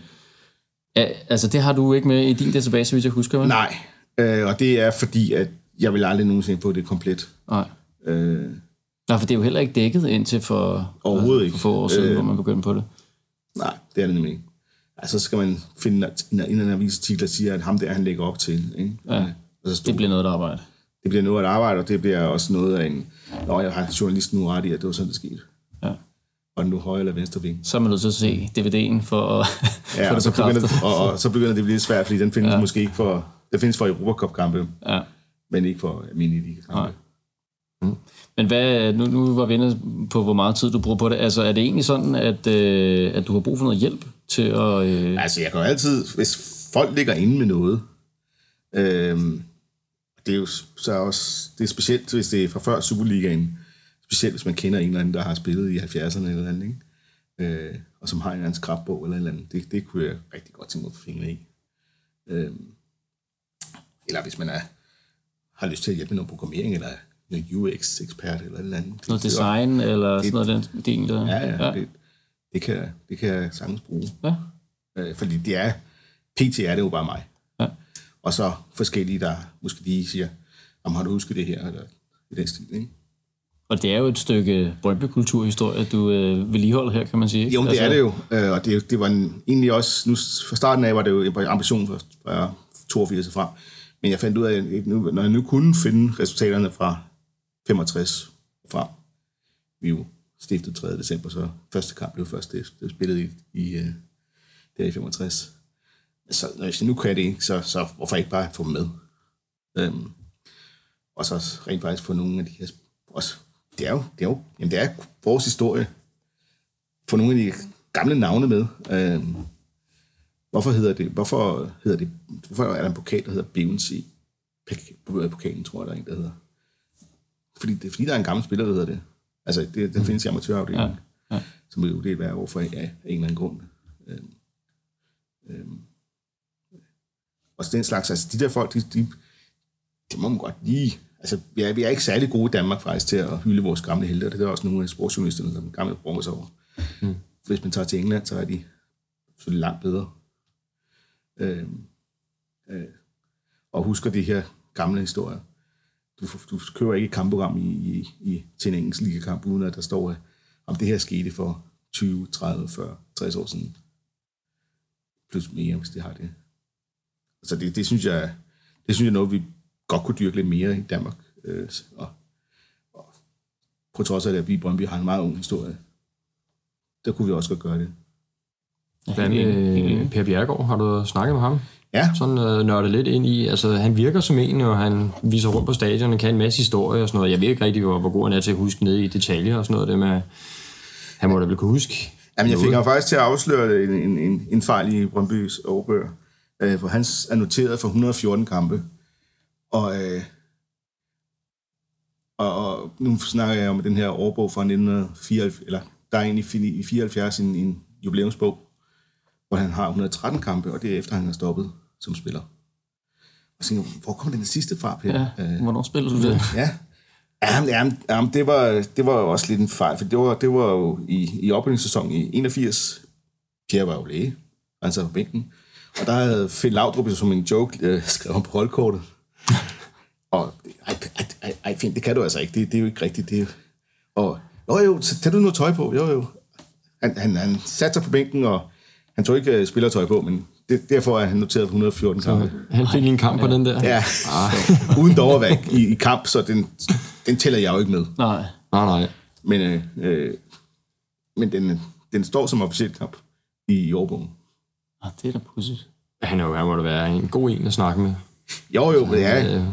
ja, altså det har du ikke med i din database, hvis jeg husker, vel? Nej, øh, og det er fordi, at jeg vil aldrig nogensinde på det komplet. Nej. Øh, Nej, for det er jo heller ikke dækket indtil for, Overhovedet ikke. for få år siden, øh, hvor man begyndte på det. Nej, det er det nemlig ikke. Altså, så skal man finde en, en, en avisartikel, der siger, at ham der, han lægger op til. Ikke? Ja, altså, det bliver noget at arbejde. Det bliver noget at arbejde, og det bliver også noget af en... Nå, jeg har journalisten nu ret i, at det var sådan, det skete. Ja. Og nu højre eller venstre ving. Så er man nødt til at se DVD'en for at [laughs] ja, for og, så begynder, og, og, så begynder det at blive lidt svært, fordi den findes ja. måske ikke for... Den findes for Europacup-kampe, ja. men ikke for almindelige kampe. Mm. Men hvad, nu, nu var vi inde på, hvor meget tid du bruger på det. Altså, er det egentlig sådan, at, øh, at du har brug for noget hjælp til at... Øh... Altså, jeg kan jo altid... Hvis folk ligger inde med noget, øh, det er jo så også... Det er specielt, hvis det er fra før Superligaen. Specielt, hvis man kender en eller anden, der har spillet i 70'erne eller andet, ikke? Øh, og som har en eller anden skrabbog eller et eller andet. Det, det kunne jeg rigtig godt tænke mig at få fingrene i. Øh, eller hvis man er, har lyst til at hjælpe med noget programmering, eller UX-ekspert eller et eller andet. Noget design eller det, sådan noget den del der. Ja, ja, ja. Det, det, kan, det kan jeg sagtens bruge. Ja. Øh, fordi det er, PT er det jo bare mig. Ja. Og så forskellige, der måske lige siger, om har du husket det her, eller i den stil, ikke? Og det er jo et stykke Brøndby-kulturhistorie, du øh, vedligeholder her, kan man sige. Jo, det altså... er det jo. Øh, og det, det var en, egentlig også, nu fra starten af var det jo en ambition for, fra 82 frem. Men jeg fandt ud af, at nu, når jeg nu kunne finde resultaterne fra 65 frem. Vi jo stiftet 3. december, så første kamp blev først det, spillet i, i øh, der i 65. Så når jeg nu kan det ikke, så, så hvorfor ikke bare få dem med? Øhm, og så rent faktisk få nogle af de her, også det er jo, det er jo jamen, det er vores historie. Få nogle af de gamle navne med. Øhm, hvorfor hedder det, hvorfor hedder det, hvorfor er der en pokal, der hedder Beyoncé? Pokalen, tror jeg, der er en, der hedder. Fordi, det, fordi der er en gammel spiller, der hedder det. Altså, det, det findes i amatørafdelingen. Ja. Ja. Som jo det er hver år for af, af en eller anden grund. Øhm, øhm, og den slags, altså de der folk, de, de, de må man godt lige... Altså, vi er, vi er ikke særlig gode i Danmark faktisk til at hylde vores gamle helte, og det er også nogle af sportsjournalisterne, der gamle bruger sig over. Mm. Hvis man tager til England, så er de selvfølgelig langt bedre. Øhm, øh, og husker de her gamle historier. Du, du køber ikke et kampprogram i, i, i, til en engelsk ligakamp, uden at der står, om det her skete for 20, 30, 40, 60 år siden. Plus mere, hvis det har det. Så det, det synes jeg, det synes jeg er noget, vi godt kunne dyrke lidt mere i Danmark. Øh, og, og på trods af det, at vi i Brøndby har en meget ung historie, der kunne vi også godt gøre det. Hvad med Per Bjergård? Har du snakket med ham? Ja. Sådan øh, nørdet lidt ind i, altså han virker som en, og han viser rundt på stadion, og kan en masse historie og sådan noget. Jeg ved ikke rigtig, hvor, hvor god han er til at huske ned i detaljer og sådan noget. Det med, han må da vel kunne huske. Jamen, jeg fik ham faktisk til at afsløre en, en, en, en fejl i Brøndbys overbøger, øh, for han er noteret for 114 kampe. Og, øh, og, og nu snakker jeg om den her årbog fra 1974, eller der er egentlig i 74 en, en jubilæumsbog, hvor han har 113 kampe, og det er efter, han har stoppet som spiller. Og så tænker hvor kommer den sidste fra, Per? Ja, øh, hvornår spiller du det? Ja, Jamen, jamen, jamen, det, var, det var jo også lidt en fejl, for det var, det var jo i, i oprydningssæsonen i 81. Pierre var jo læge, på bænken. Og der havde Phil Laudrup som en joke øh, [laughs] skrevet på holdkortet. Og ej, ej, ej, fint, det kan du altså ikke. Det, det er jo ikke rigtigt. Det er, og jo, jo, tag du noget tøj på. Jo, jo. Han, han, han satte sig på bænken, og han tog ikke uh, spillertøj på, men det, derfor er han noteret 114 kampe. Han fik en kamp på den der? Ja, ah. [laughs] uden dovervæk i, i kamp, så den, den tæller jeg jo ikke med. Nej. Nej, nej. Men, øh, øh, men den, den står som officiel kamp i, i årbogen. Ah, det er da pudsigt. Han, er jo, han må da være en god en at snakke med. Jo, jo, men ja. Øh,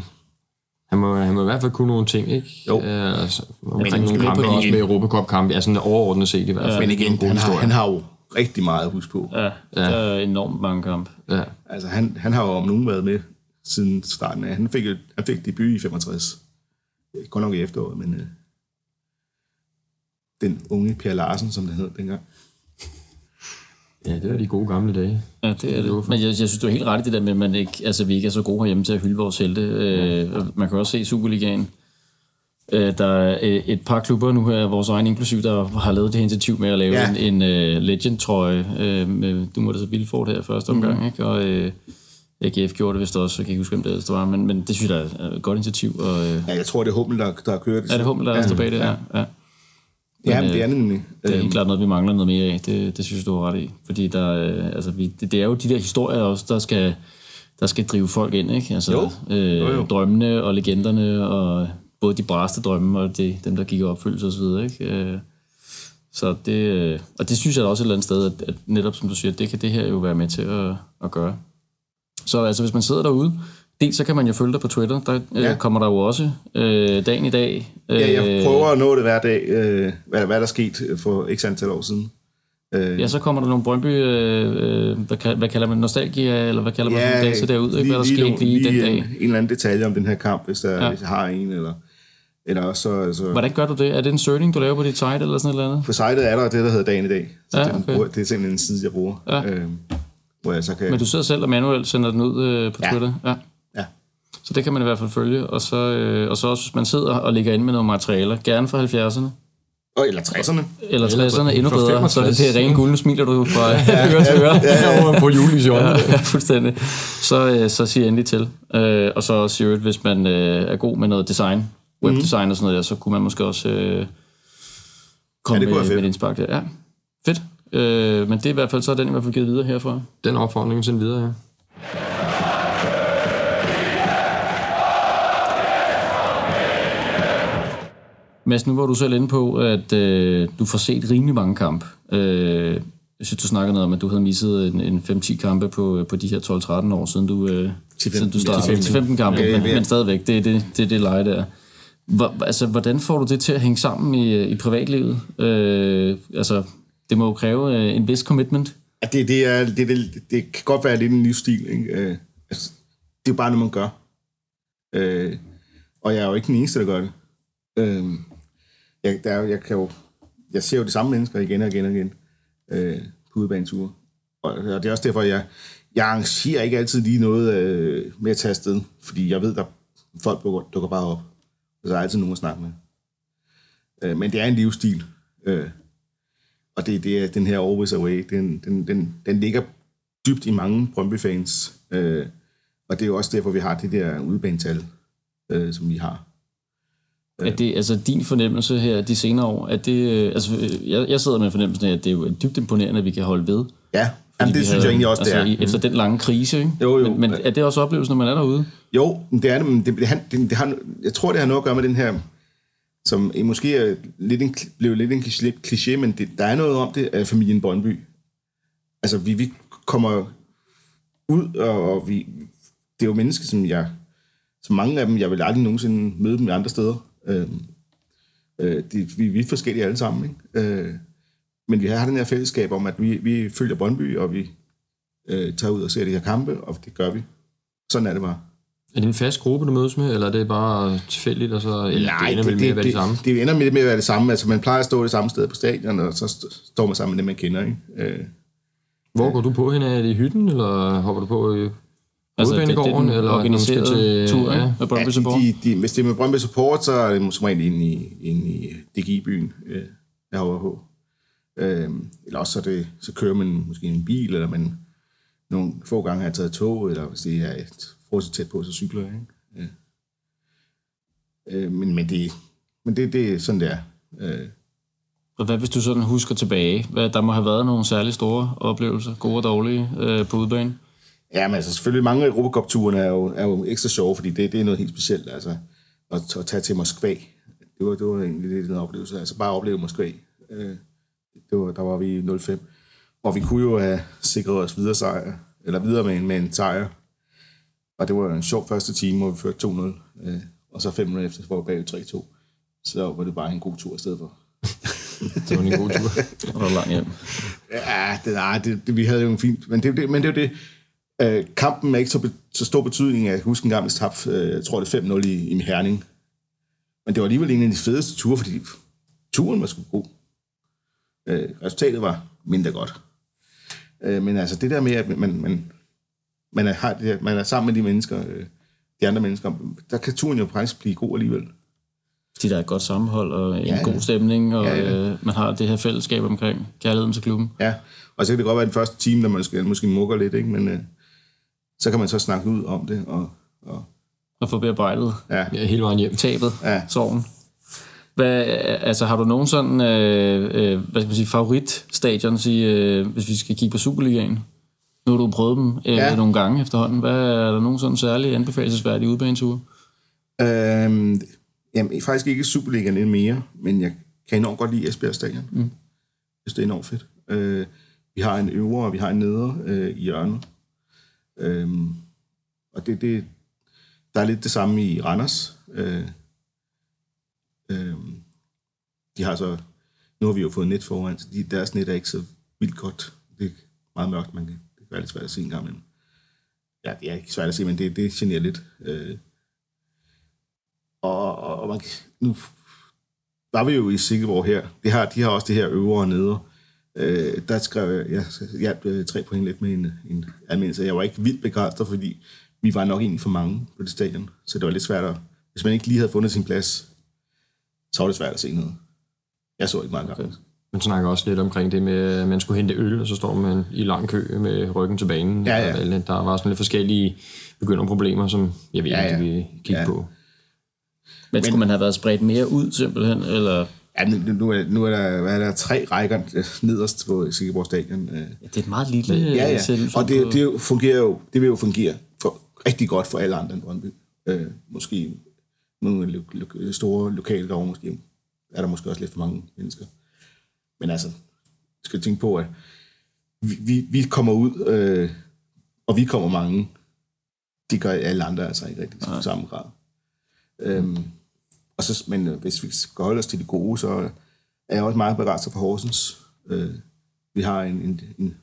han må, han må i hvert fald kunne nogle ting, ikke? Jo. Øh, altså, omkring nogle kampe, også med Europacup-kampe. Altså overordnet set i hvert fald. Ja, men igen, han har, han har jo rigtig meget at huske på. Ja, ja. der er enormt mange kampe. Ja. Altså, han, han har jo om nogen været med siden starten af. Han fik, han fik debut i 65. Godt nok i efteråret, men øh, den unge Per Larsen, som det hed dengang. Ja, det er de gode gamle dage. Ja, det er det. Men jeg, jeg synes, du er helt ret i det der med, at man ikke, altså, vi ikke er så gode herhjemme til at hylde vores helte. Øh, man kan også se Superligaen. Øh, der er et par klubber nu her, vores egen inklusiv, der har lavet det her initiativ med at lave ja. en, en uh, Legend-trøje. Uh, med, du måtte så Vilfort her første omgang, mm. ikke? Og uh, AGF gjorde det vist også, jeg kan ikke huske, hvem det var, men, men det synes jeg er et godt initiativ. Og, uh, ja, jeg tror, det er Hummel, der, der har kørt det. Er det Hummel, der er ja. bag det? Ja. ja. ja. Ja, men, det er nemlig. Det er helt øhm. klart noget, vi mangler noget mere af. Det, det synes jeg, du har ret i. Fordi der, øh, altså, vi, det, det er jo de der historier også, der skal, der skal drive folk ind. Ikke? Altså, jo. Øh, jo, jo. Drømmene og legenderne, og både de bræste drømme og det, dem, der gik i opfyldelse osv. Ikke? Øh, så det, øh, og det synes jeg også et eller andet sted, at, at netop som du siger, det kan det her jo være med til at, at gøre. Så altså, hvis man sidder derude, Dels så kan man jo følge dig på Twitter. Der øh, ja. kommer der jo også øh, dagen i dag. Øh, ja, jeg prøver at nå det hver dag, øh, hvad, hvad der er sket for x antal år siden. Øh, ja, så kommer der nogle Brøndby, øh, hvad, hvad kalder man nostalgia, eller hvad kalder man ja, det, så derud, ikke? hvad der sker lige, lige den dag. En, en eller anden detalje om den her kamp, hvis, der, ja. hvis jeg har en, eller... Eller også, så, altså, Hvordan gør du det? Er det en searching, du laver på dit site, eller sådan noget andet? På sitet er der det, der hedder dagen i dag. Så ja, okay. det, det er simpelthen en side, jeg bruger. Ja. Øh, hvor jeg så kan... Men du sidder selv og manuelt sender den ud øh, på Twitter? Ja. ja. Så det kan man i hvert fald følge. Og så, øh, og så også, hvis man sidder og ligger inde med nogle materialer, gerne fra 70'erne. Oh, eller 60'erne. Eller 60'erne, endnu bedre. Så er det til rene guldne smiler du fra [laughs] [laughs] øre til øre. Ja, ja, på Julis [laughs] ja, ja, fuldstændig. Så, øh, så sig endelig til. Øh, og så siger hvis man øh, er god med noget design, webdesign mm. og sådan noget, så kunne man måske også øh, komme ja, med, med et indspark der. Ja, fedt. Øh, men det er i hvert fald, så er den i hvert fald givet videre herfra. Den opfordring sendt videre, ja. Mads, nu var du selv inde på, at øh, du får set rimelig mange kampe. Øh, jeg synes, du snakkede noget om, at du havde misset en, en 5-10 kampe på, på de her 12-13 år, siden du, øh, siden du startede. Til 15 kampe, ja, ja, ja. Men, men stadigvæk, det er det, det, det leje der. Hvor, altså, hvordan får du det til at hænge sammen i, i privatlivet? Øh, altså, det må jo kræve øh, en vis commitment. Ja, det, det, er, det, det, det kan godt være lidt en livsstil. Ikke? Øh, altså, det er jo bare noget, man gør. Øh, og jeg er jo ikke den eneste, der gør det. Øh, jeg, der jeg, kan jo, jeg ser jo de samme mennesker igen og igen og igen øh, på udebaneture. Og, og det er også derfor, jeg, jeg arrangerer ikke altid lige noget øh, med at tage afsted, fordi jeg ved, at folk dukker bare op. Så er altid nogen at snakke med. Øh, men det er en livsstil. Øh, og det, det er den her Always Away. Den, den, den, den ligger dybt i mange Brøndby-fans. Øh, og det er jo også derfor, vi har det der udebanetal, øh, som vi har. Er det altså din fornemmelse her de senere år? At det, øh, altså, jeg, jeg sidder med fornemmelsen af, at det er jo dybt imponerende, at vi kan holde ved. Ja, Jamen, det synes havde, jeg egentlig også, altså, det er. Efter den lange krise, ikke? Jo, jo. Men, men er det også oplevelsen, når man er derude? Jo, det er det, men det, han, det, det har, jeg tror, det har noget at gøre med den her, som måske er lidt en, blev lidt en kliché, men det, der er noget om det af familien Brøndby. Altså, vi, vi kommer ud, og, og vi, det er jo mennesker, som jeg, som mange af dem, jeg vil aldrig nogensinde møde dem andre steder. Øhm, øh, øh, det, vi, vi er forskellige alle sammen, ikke? Øh, men vi har den her fællesskab om, at vi, vi følger Brøndby, og vi øh, tager ud og ser de her kampe, og det gør vi. Sådan er det bare. Er det en fast gruppe, du mødes med, eller er det bare tilfældigt, og så eller Nej, det ender det, med det, at være det, det, samme? det ender med, med at være det samme. Altså, man plejer at stå det samme sted på stadion, og så står man sammen med dem, man kender. Ikke? Øh, Hvor går du på hen? Er det i hytten, eller hopper du på i Altså, det, det er den eller organiserede til, tur, ja. Med Brøndby ja, Support. de, de, hvis det er med Brøndby Support, så er det måske rent inde i, inde i DGI-byen, øh, jeg hopper på. Øh, eller også så, det, så kører man måske en bil, eller man nogle få gange har jeg taget tog, eller hvis det er et forholdsvis tæt på, så cykler jeg. Ikke? Øh, øh, men, men, det, men det, det er sådan, det er. Øh, Og hvad hvis du sådan husker tilbage? Hvad, der må have været nogle særlig store oplevelser, gode og dårlige, øh, på udbanen. Ja, men altså selvfølgelig mange af Europacup-turene er jo, er jo ekstra sjove, fordi det, det er noget helt specielt. Altså, at, at tage til Moskva, det var, det var egentlig lidt en oplevelse. Altså bare opleve Moskva. Øh, det var, der var vi i 05. Og vi kunne jo have sikret os videre sejr, eller videre med en, med en sejr. Og det var en sjov første time, hvor vi førte 2-0. Øh, og så fem minutter efter, hvor vi bag 3-2. Så var det bare en god tur i stedet for. [laughs] det var en god tur. Og der var langt hjem. Ja, det, nej, det, det, vi havde jo en fint... Men det, det, men det er jo det... Øh, kampen er ikke så, be, så stor betydning. Jeg kan huske en gang, vi tabte, øh, jeg tror det er 5-0 i, i Herning. Men det var alligevel en af de fedeste ture, fordi turen var sgu god. Øh, resultatet var mindre godt. Øh, men altså det der med, at man, man, man, er, har man er sammen med de mennesker, øh, de andre mennesker, der kan turen jo faktisk blive god alligevel. Fordi der er et godt sammenhold og en Ja, god stemning, og Ja, ja. Øh, man har det her fællesskab omkring kærligheden til klubben. Ja, og så kan det godt være den første time, når man måske, måske mukker lidt, ikke? men øh, så kan man så snakke ud om det, og, og Og få bearbejdet ja, Ja, hele vejen hjem. tabet, Ja. sorgen. Hvad, altså, har du nogen sådan, øh, øh, hvad skal man sige, favoritstadions, i, øh, hvis vi skal kigge på Superligaen? Nu har du prøvet dem øh, Ja. nogle gange efterhånden. Hvad er der nogen sådan særlige anbefalesværdige udbaneture? Øhm, jamen, faktisk ikke Superligaen mere, men jeg kan enormt godt lide Esbjerg Stadion. Mm. Jeg synes, det er enormt fedt. Øh, vi har en øvre, og vi har en nedre øh, i hjørnet. Øhm, og det, det, der er lidt det samme i Randers. Øh, øh, de har så, nu har vi jo fået net foran, så de, deres net er ikke så vildt godt. Det er meget mørkt, man kan være lidt svært at se en gang imellem. Ja, det er ikke svært at se, men det, det generer lidt. Øh, og, og, og man, kan- nu var vi jo i Silkeborg her. Det har, de har også det her øvre og nedre. Øh, der skrev jeg, jeg hjalp øh, tre point lidt med en, en anmeldelse. Jeg var ikke vildt begejstret, fordi vi var nok egentlig for mange på det stadion. Så det var lidt svært at... Hvis man ikke lige havde fundet sin plads, så var det svært at se noget. Jeg så ikke meget okay. gang. Man snakker også lidt omkring det med, at man skulle hente øl, og så står man i lang kø med ryggen til banen. Ja, ja. Og alle- Der var sådan lidt forskellige begynderproblemer, som jeg ved Ja, ikke, ja. vi kigge Ja. på. Men skulle man have været spredt mere ud simpelthen, eller Ja, nu, nu, er, nu er der, hvad er der tre rækker nederst på Silkeborg Stadion. Øh, Ja, det er et meget lille Ja, ja. Og det, det jo fungerer jo, det vil jo fungere for, rigtig godt for alle andre end Brøndby. Øh, måske nogle lo- lo- store lokale dog, måske er der måske også lidt for mange mennesker. Men altså, skal tænke på, at vi, vi, vi kommer ud, øh, og vi kommer mange. Det gør alle andre altså ikke rigtig i samme grad. Øhm, Og så, men øh, hvis vi skal holde os til de gode, så er jeg også meget begejstret for Horsens. Øh, vi har en, en, en,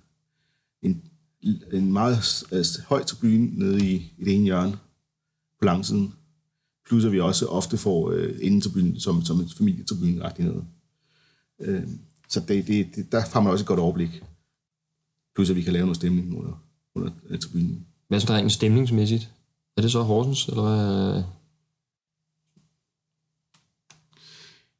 en, en meget øh, høj tribune nede i, i det ene hjørne på langsiden. Plus at vi også ofte får øh, inden tribunen som, som en familietribune rigtig noget. Øh, så det, det, det, der får man også et godt overblik. Plus at vi kan lave noget stemning under, under øh, tribunen. Hvad er så rent stemningsmæssigt? Er det så Horsens, eller hvad?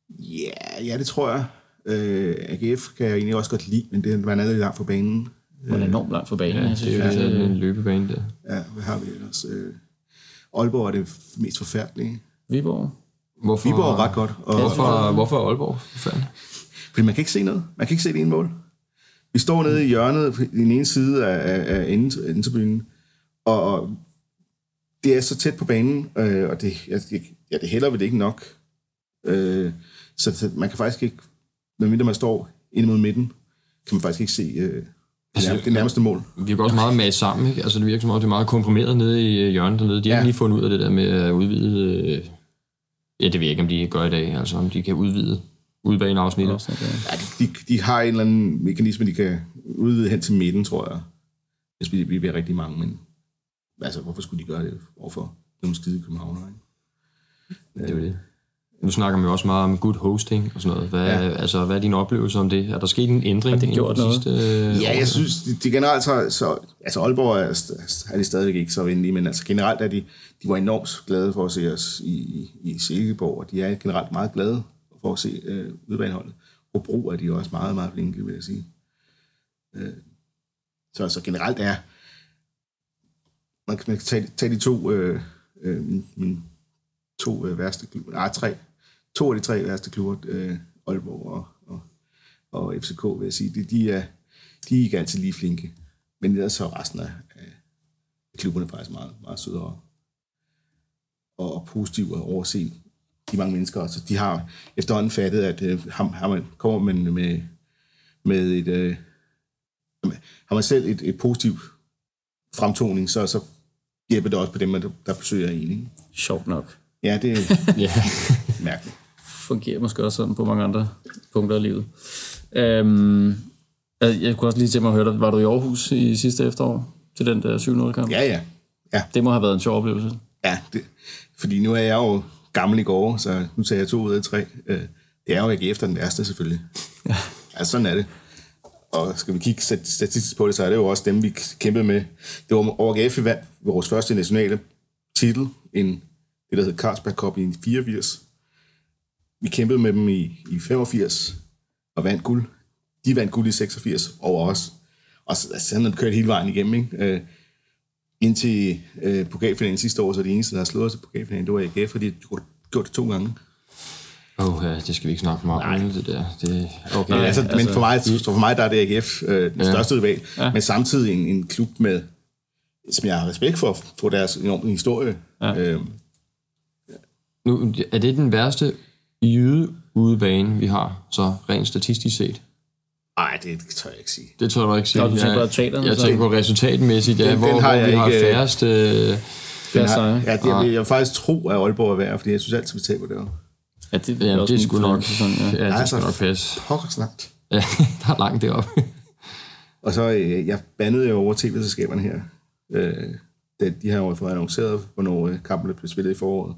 Ja, ja, det tror jeg. Øh, AGF kan jeg egentlig også godt lide, men det er man er lidt langt fra banen. Man er enormt langt fra banen. Ja, jeg synes, det er jo sådan øh, en løbebane der. Ja, hvad har vi ellers? Øh, Aalborg er det mest forfærdelige. Viborg. Hvorfor, Viborg er ret godt. Og, Hvorfor, hvorfor er Aalborg forfærdeligt? Fordi man kan ikke se noget. Man kan ikke se det ene mål. Vi står nede i hjørnet i den ene side af, af, endetribunen, og, og det er så tæt på banen, øh, og det, det, ja, det hælder vel ikke nok. Øh, så, så man kan faktisk ikke, medmindre man står ind mod midten, kan man faktisk ikke se øh, det, Altså, nærmeste, det nærmeste mål. Vi er jo også meget med sammen, ikke? Altså, det virker som om, det er meget komprimeret nede i øh, hjørnet dernede. De har Ja. ja. lige fundet ud af det der med at udvide... Øh... Ja, det ved jeg ikke, om de gør i dag. Altså, om de kan udvide udbaneafsnittet. Også, at, øh, Ja, de, de, har en eller anden mekanisme, de kan udvide hen til midten, tror jeg. Hvis vi, vi bliver rigtig mange, men altså, hvorfor skulle de gøre det overfor nogle skide københavner, ikke? Det er jo det. Nu snakker man jo også meget om good hosting og sådan noget. Hvad, Ja. ja. altså, hvad er din oplevelse om det? Er der sket en ændring Har det gjort de noget? sidste øh, Ja, år? jeg synes, de, de generelt så, så... Altså, Aalborg er, er de stadigvæk ikke så venlige, men altså generelt er de... De var enormt glade for at se os i, i, i Silkeborg, og de er generelt meget glade for at se øh, udbaneholdet. På er de også meget, meget flinke, vil jeg sige. Øh, så, så generelt er... Man kan, man kan tage, tage de to... Øh, øh, mine, to øh, værste klubber... Nej, tre. To af de tre værste klubber, øh, Aalborg og, og, og FCK, vil jeg sige, de, de, er, de er ikke altid lige flinke. Men ellers så er resten af, af klubberne faktisk meget, meget søde og, og, positive at overse, de mange mennesker. Så de har efterhånden fattet, at øh, har, har man, kommer man med, med et... Øh, har man selv et, et positivt fremtoning, så, så hjælper det også på dem, der, der besøger en. Ikke? sjovt nok. Ja, det er [laughs] Ja. mærkeligt. Fungerer måske også sådan på mange andre punkter af livet. Øhm, jeg kunne også lige tænke mig at høre dig. Var du i Aarhus i sidste efterår til den der 7-0-kamp? Ja, ja. Det må have været en sjov oplevelse. Ja, det, fordi nu er jeg jo gammel i går, så nu tager jeg to ud af tre. Øh, Det er jo ikke efter den værste, selvfølgelig. Ja. Altså, sådan er det. Og skal vi kigge stat- statistisk på det, så er det jo også dem, vi kæmpede med. Det var ORGF, vi vandt vores første nationale titel, en, det der hed Carlsberg Cup i 84. Vi kæmpede med dem i, i 85 og vandt guld. De vandt guld i 86 over os. Og så, altså, han har kørt hele vejen igennem, ikke? Indtil øh, pokalfinalen sidste år, så det eneste, der har slået os i pokalfinalen, det var AGF, fordi de har gjort det to gange. Åh, oh, ja, det skal vi ikke snakke for meget om, det der. Det, okay, Men, ja, altså, men for mig, så for mig der er det AGF øh, den Ja. største rival, ja. men samtidig en, en klub med, som jeg har respekt for, for deres enorme historie. Ja. Øh, nu, er det den værste jyde udebane, vi har, så rent statistisk set? Ej, det tør jeg ikke sige. Det tror jeg du ikke sige. Nå, du tænker Jeg- på resultaterne, Jeg så? tænker på resultatmæssigt, ja, Den- hvor, den har hvor jeg vi har ikke, færrest... Øh, Den har, ja, det, jeg, vil- jeg vil faktisk tro, at Aalborg er værd, fordi jeg synes altid, vi taber det. jo. Ja, det, ja, det er sgu nok, Sådan, ja. ja, det Altså, skal nok passe. Pokker snart. [laughs] Ja, der er langt deroppe. [laughs] Og så, øh, jeg bandede jo over tv-selskaberne her. Øh, da de har jo fået annonceret, hvornår øh, kampene blev spillet i foråret.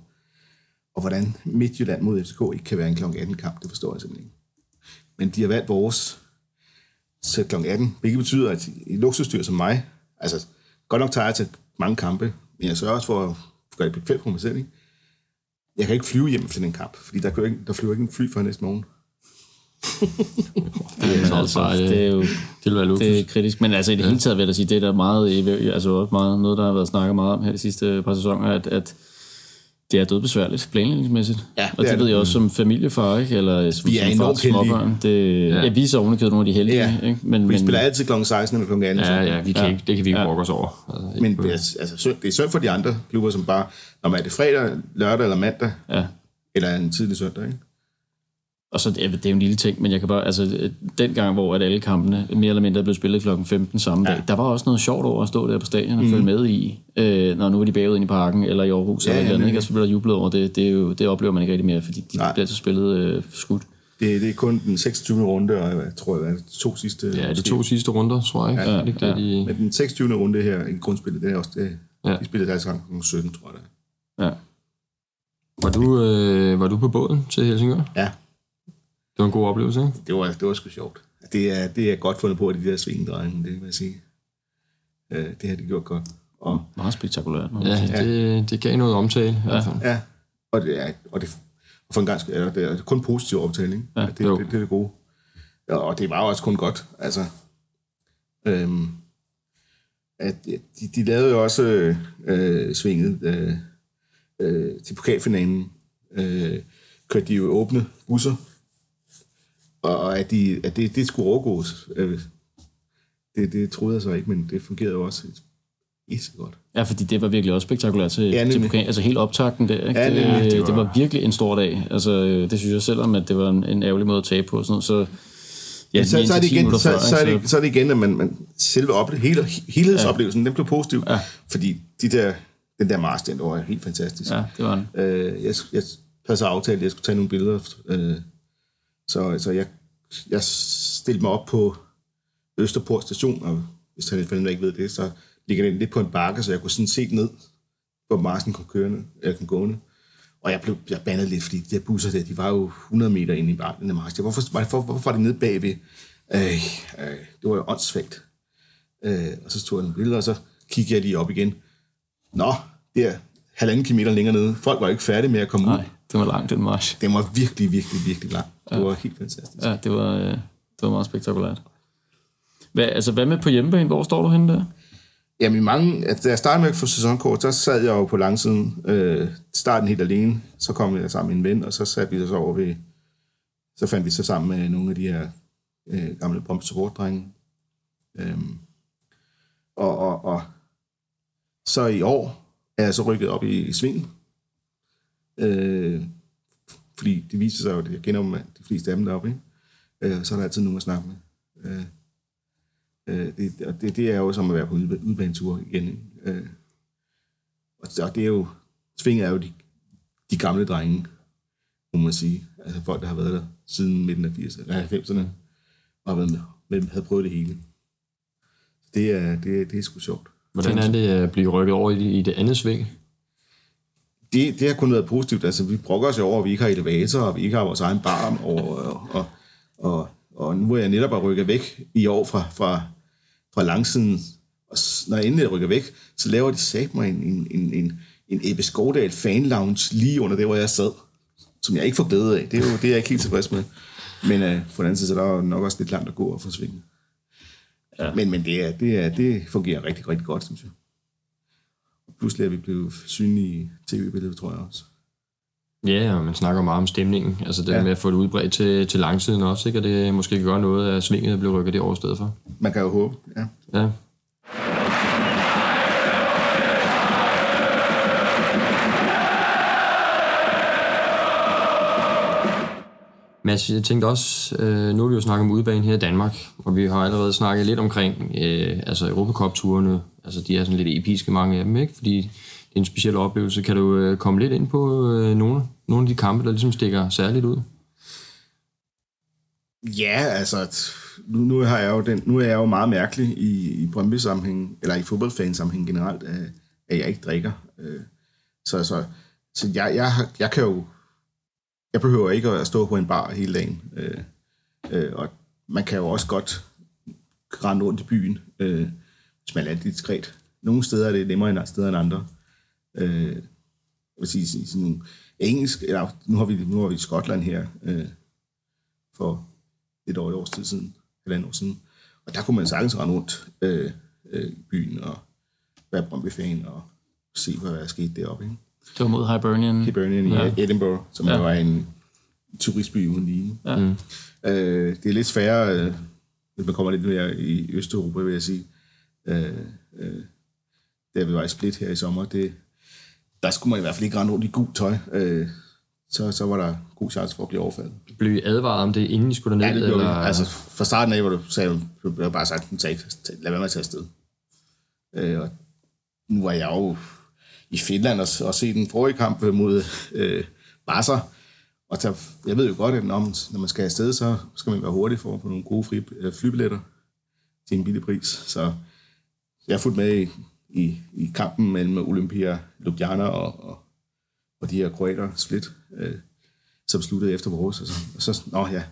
Og hvordan Midtjylland mod FCK ikke kan være en kl. 18 kamp, det forstår jeg simpelthen ikke. Men de har valgt vores til kl. 18, hvilket betyder, at i luksusdyr som mig, altså godt nok tager jeg til mange kampe, men jeg sørger også for at gøre det bekvemt for mig selv, ikke? Jeg kan ikke flyve hjem efter den kamp, fordi der, kører ikke, der flyver ikke en fly før næste morgen. [laughs] Det er, altså, det er jo det vil være luksus. det er kritisk. Men altså i det hele taget vil jeg da sige, det er der meget, altså også meget, noget, der har været snakket meget om her de sidste par sæsoner, at, at det er dødbesværligt planlægningsmæssigt. Ja, og det det, ved jeg også som familiefar, ikke? Eller som, Vi er som far til småbørn. Det, ja. ja. vi er så ovenikøbet nogle af de heldige. Ja. Ikke? Men, Vi men, spiller altid kl. 16 eller kl. 18. Ja, ja, vi kan Ja. Ikke, det kan vi ikke Ja. brokke os over. Altså, Men det er, altså, det er synd for de andre klubber, som bare, når man er det fredag, lørdag eller mandag, ja. eller en tidlig søndag, ikke? Og så, det er jo en lille ting, men jeg kan bare, altså, den gang, hvor at alle kampene mere eller mindre blev spillet klokken 15 samme dag, ja. der var også noget sjovt over at stå der på stadion og mm. følge med i, øh, når nu er de bagud ind i parken, eller i Aarhus, ja, eller ja, andet, ikke? og så bliver der jublet over det. Det, er jo, det oplever man ikke rigtig mere, fordi de Nej. bliver så spillet øh, skudt. Det, det er kun den 26. runde, og jeg tror, det er de to sidste... Ja, de to sidste runder, tror jeg. Ja, ja, det, ja. De... Men den 26. runde her i grundspillet, det er også det. Ja. De spillede deres gang kl. 17, tror jeg. Ja. Var du, øh, var du på båden til Helsingør? Ja. Det var en god oplevelse, ikke? Det var, det var sgu sjovt. Det er, det er godt fundet på, at de der svingdrenge, det vil jeg sige. Øh, det har de gjort godt. Og, Meget spektakulært. Ja, ja. Det, det gav noget omtale i hvert fald. Ja, og det er, og det, for en gang er det er kun positiv omtale, ikke? Ja, det, det, det, det, er det gode. Ja, og det var også kun godt. Altså, øhm, at de, de lavede jo også øh, svinget øh, øh, til pokalfinalen. Øh, kørte de jo åbne busser, og at, de, at det, det skulle overgås. Øh, det, det troede jeg så ikke, men det fungerede jo også så godt. Ja, fordi det var virkelig også spektakulært til, ja, til pokal. Altså helt optakten der, ikke? Ja, det, det, var... det var virkelig en stor dag. Altså, det synes jeg selvom, at det var en, en ærgerlig måde at tabe på. Og sådan noget, så Ja, så, så, er det igen, så, så, er det, så er det igen, at man, man selve ople, hele, helhedsoplevelsen, ja. den blev positiv. Ja. Fordi de der, den der Mars, den var helt fantastisk. Ja, det var den. Øh, jeg, jeg havde så aftalt, at jeg skulle tage nogle billeder. Øh, så, så jeg, jeg stillede mig op på Østerport station, og hvis han ikke ved det, så ligger den lidt på en bakke, så jeg kunne sådan se ned, hvor Marsen kom, kørende, eller kom gående. Og jeg blev jeg bandet lidt, fordi de der busser der, de var jo 100 meter inde i barken af Mars. Hvorfor, hvorfor, hvorfor var de nede bagved? Øh, øh, det var jo åndssvagt. Øh, og så tog jeg nogle billeder, og så kiggede jeg lige op igen. Nå, der halvanden kilometer længere nede. Folk var ikke færdige med at komme Nej, ud. det var langt, den march. Den var virkelig, virkelig, virkelig lang. Det ja. var helt fantastisk. Ja, det var, øh, det var meget spektakulært. Hvad, altså, hvad med på hjemmebane? Hvor står du henne der? Jamen, mange, altså, da jeg startede med at få sæsonkort, så sad jeg jo på langsiden, øh, starten helt alene, så kom jeg sammen med en ven, og så satte vi os over ved, så fandt vi så sammen med nogle af de her øh, gamle Brøndby supportdrenge. Øhm, og, og, og, så i år er jeg så rykket op i, i svingen, øh, fordi det viser sig jo, at jeg kender dem, de fleste af dem deroppe, ikke? Øh, så er der altid nogen at snakke med. Øh, Øh, det, og det, det er jo som at være på udbanetur igen. Øh, og, og det er jo, Svinget er jo de, de gamle drenge, må man sige. Altså folk, der har været der siden midten af 80'erne, 90'erne, og været med, med, havde prøvet det hele. Det er, det, det er sgu sjovt. Hvordan er det at blive rykket over i, i det andet sving? Det, det har kun været positivt. Altså, vi brokker os jo over, at vi ikke har elevator, og vi ikke har vores egen bar, og, og, og, og, nu er jeg netop at rykke væk i år fra, fra, fra langsiden, og når jeg endelig rykker væk, så laver de sagt mig en, en, en, en, en Ebbe Skovdal fan lounge lige under det, hvor jeg sad, som jeg ikke får glæde af. Det er jo det, jeg er ikke helt tilfreds med. Men uh, på den anden side, så der er nok også lidt langt at gå og forsvinde. Ja. Men, men det, er, det, er, det fungerer rigtig, rigtig godt, synes jeg. Pludselig er vi blevet synlige i tv-billedet, tror jeg også. Ja, og man snakker meget om stemningen. Altså det ja. med at få det udbredt til, til langsiden også, ikke? Og det måske kan gøre noget, at svinget bliver rykket det over stedet for. Man kan jo håbe, ja. Ja. Mads, jeg tænkte også, øh, nu har vi jo snakket om udebane her i Danmark, og vi har allerede snakket lidt omkring øh, altså Europacup-turene, altså de er sådan lidt episke mange af dem, ikke? Fordi det er en speciel oplevelse. Kan du øh, komme lidt ind på øh, nogle, nogle af de kampe, der ligesom stikker særligt ud? Ja, altså, nu, nu, har jeg jo den, nu er jeg jo meget mærkelig i, i Brøndby-sammenhæng, eller i fodboldfansammenhæng generelt, at, at jeg ikke drikker. Øh, så, så, så jeg, jeg, jeg kan jo, jeg behøver ikke at stå på en bar hele dagen. Øh, øh, og man kan jo også godt rende rundt i byen, øh, hvis man er lidt diskret. Nogle steder er det nemmere end steder end andre øh, jeg vil sige, sådan engelsk, eller nu har vi, nu har vi i Skotland her, øh, for et år, et års tid siden, eller år siden, og der kunne man sagtens rende rundt øh, øh, i byen og være Brøndby-fan og se, hvad der er sket deroppe. Ikke? Det var mod Hibernian. Hibernian i ja. Edinburgh, som ja. var en turistby uden lige. Ja. Mm. Øh, det er lidt sværere, øh, hvis man kommer lidt mere i Østeuropa, vil jeg sige. Øh, øh, der vi var i Split her i sommer, det, der skulle man i hvert fald ikke rende rundt i gult tøj. Øh, så, så var der god chance for at blive overfaldet. Blev I advaret om det, inden I skulle derned? Ja, det eller? vi. Altså, fra starten af, hvor du sagde, du blev bare sagt, tag, tag, lad være med at tage afsted. Øh, og nu var jeg jo i Finland og, og se den forrige kamp mod øh, Basser. Og der, jeg ved jo godt, at når man, når man skal afsted, så skal man være hurtig for at få nogle gode fri, øh, flybilletter til en billig pris. Så jeg har fulgt med i, i, i kampen mellem Olympia Ljubljana og, og, og de her kroater Split, øh, som sluttede efter vores. Og så, og så nå ja,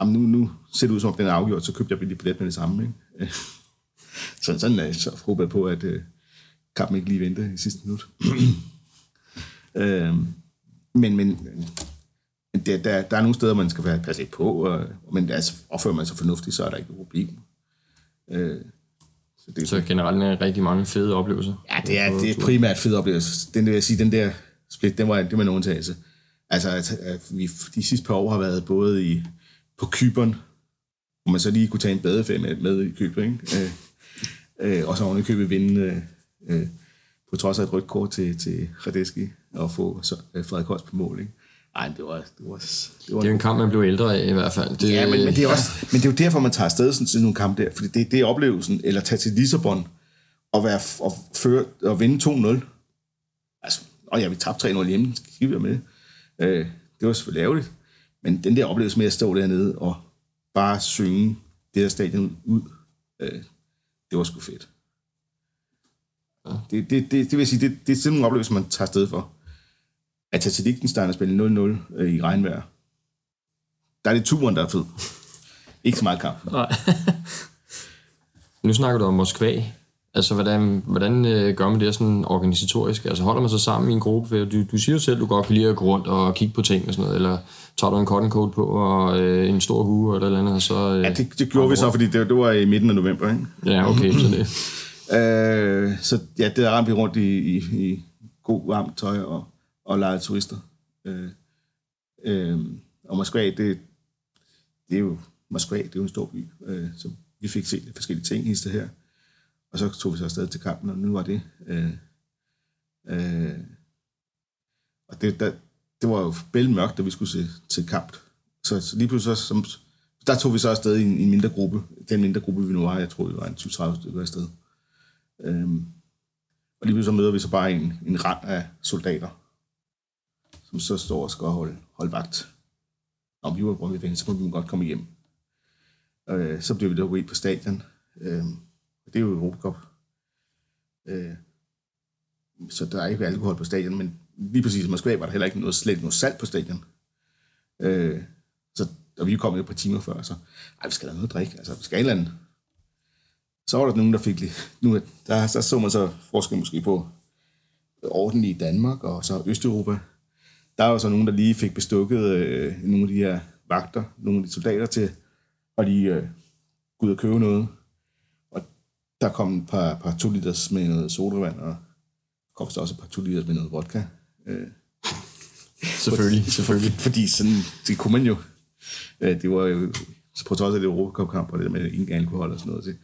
Jamen, nu, nu ser det ud som om den er afgjort, så købte jeg billig billet med det samme. Ikke? Øh, [laughs] så sådan er jeg så håber på, at øh, kampen ikke lige venter i sidste minut. [clears throat] øh, men men men der, der, der er nogle steder, man skal være passe lidt på, og, men altså, opfører man sig fornuftigt, så er der ikke noget problem. Øh, så, det, så generelt er rigtig mange fede oplevelser? Ja, det er, det er primært fede oplevelser. Den vil jeg sige, den der split, den var, det var en undtagelse. Altså, at, at vi de sidste par år har været både i, på Kyberen, hvor man så lige kunne tage en badeferie med, med i købet, ikke? Øh, øh, og så oven i købet vinde øh, øh, på trods af et rødt kort til, til Radeski og få så, øh, Frederik Holst på mål. Ikke? Ej, det var... Det, var, det, var det er en kamp, man blev ældre af i hvert fald. Det, ja, men, men, det er også, men det er jo derfor, man tager afsted sådan, sådan nogle kampe der, fordi det, det er oplevelsen, eller tage til Lissabon og, være, og, føre, og vinde 2-0. Altså, og ja, vi tabte 3-0 hjemme, skal vi med. Øh, det var selvfølgelig ærgerligt, men den der oplevelse med at stå dernede og bare synge det der stadion ud, øh, det var sgu fedt. Ja. Det, det, det, det vil sige, det, det er sådan en oplevelse, man tager sted for. At tage til Liechtenstein og spille 0-0 øh, i regnvejr, der er det turen, der er fed. Ikke så meget kamp. Nej. [laughs] nu snakker du om Moskva. Altså, hvordan, hvordan øh, gør man det sådan organisatorisk? Altså, holder man sig sammen i en gruppe? Du, du siger jo selv, at du godt kan lide at gå rundt og kigge på ting og sådan noget, eller tager du en cotton coat på og øh, en stor hue eller eller andet, så... Øh, ja, det, det gjorde vi så, fordi det, det var i midten af november, ikke? Ja, okay, så det... [laughs] øh, så ja, det ramte vi rundt i, i, i god varmt tøj og, og lege turister. Øh, øh, og Moskva, det, det er jo Moskva, det er jo en stor by, øh, så vi fik set forskellige ting i det her. Og så tog vi så afsted til kampen, og nu var det... Øh, øh, og det, der, det var jo bælmørkt, da vi skulle se, til kamp. Så, så lige pludselig, så, som, der tog vi så afsted i en, i en mindre gruppe. Den mindre gruppe, vi nu var, jeg tror, det var en 20-30 stykker afsted. Øhm, og lige pludselig så møder vi så bare en, en rand af soldater, som så står og skal holde, holde vagt. Når vi var på i så kunne vi godt komme hjem. Øh, så blev vi der på stadion. Øh, det er jo Europacup. Øh, så der er ikke alkohol på stadion, men lige præcis i Moskva var der heller ikke noget, slet noget salt på stadion. Øh, så, og vi kom jo et par timer før, så ej, vi skal have noget drik, altså vi skal et eller andet. Så var der nogen, der fik lidt, nu, der, der så man så forskel måske på orden i Danmark og så Østeuropa. Der var så nogen, der lige fik bestukket øh, nogle af de her vagter, nogle af de soldater til at lige øh, gå ud og købe noget. Og der kom et par, par to liters med noget sodavand, og kom så også et par to liters med noget vodka. Øh, selvfølgelig, selvfølgelig. Fordi sådan, det kunne man jo. Øh, det var jo, på trods af det Europacup-kamp, og det der med ingen alkohol og sådan noget, det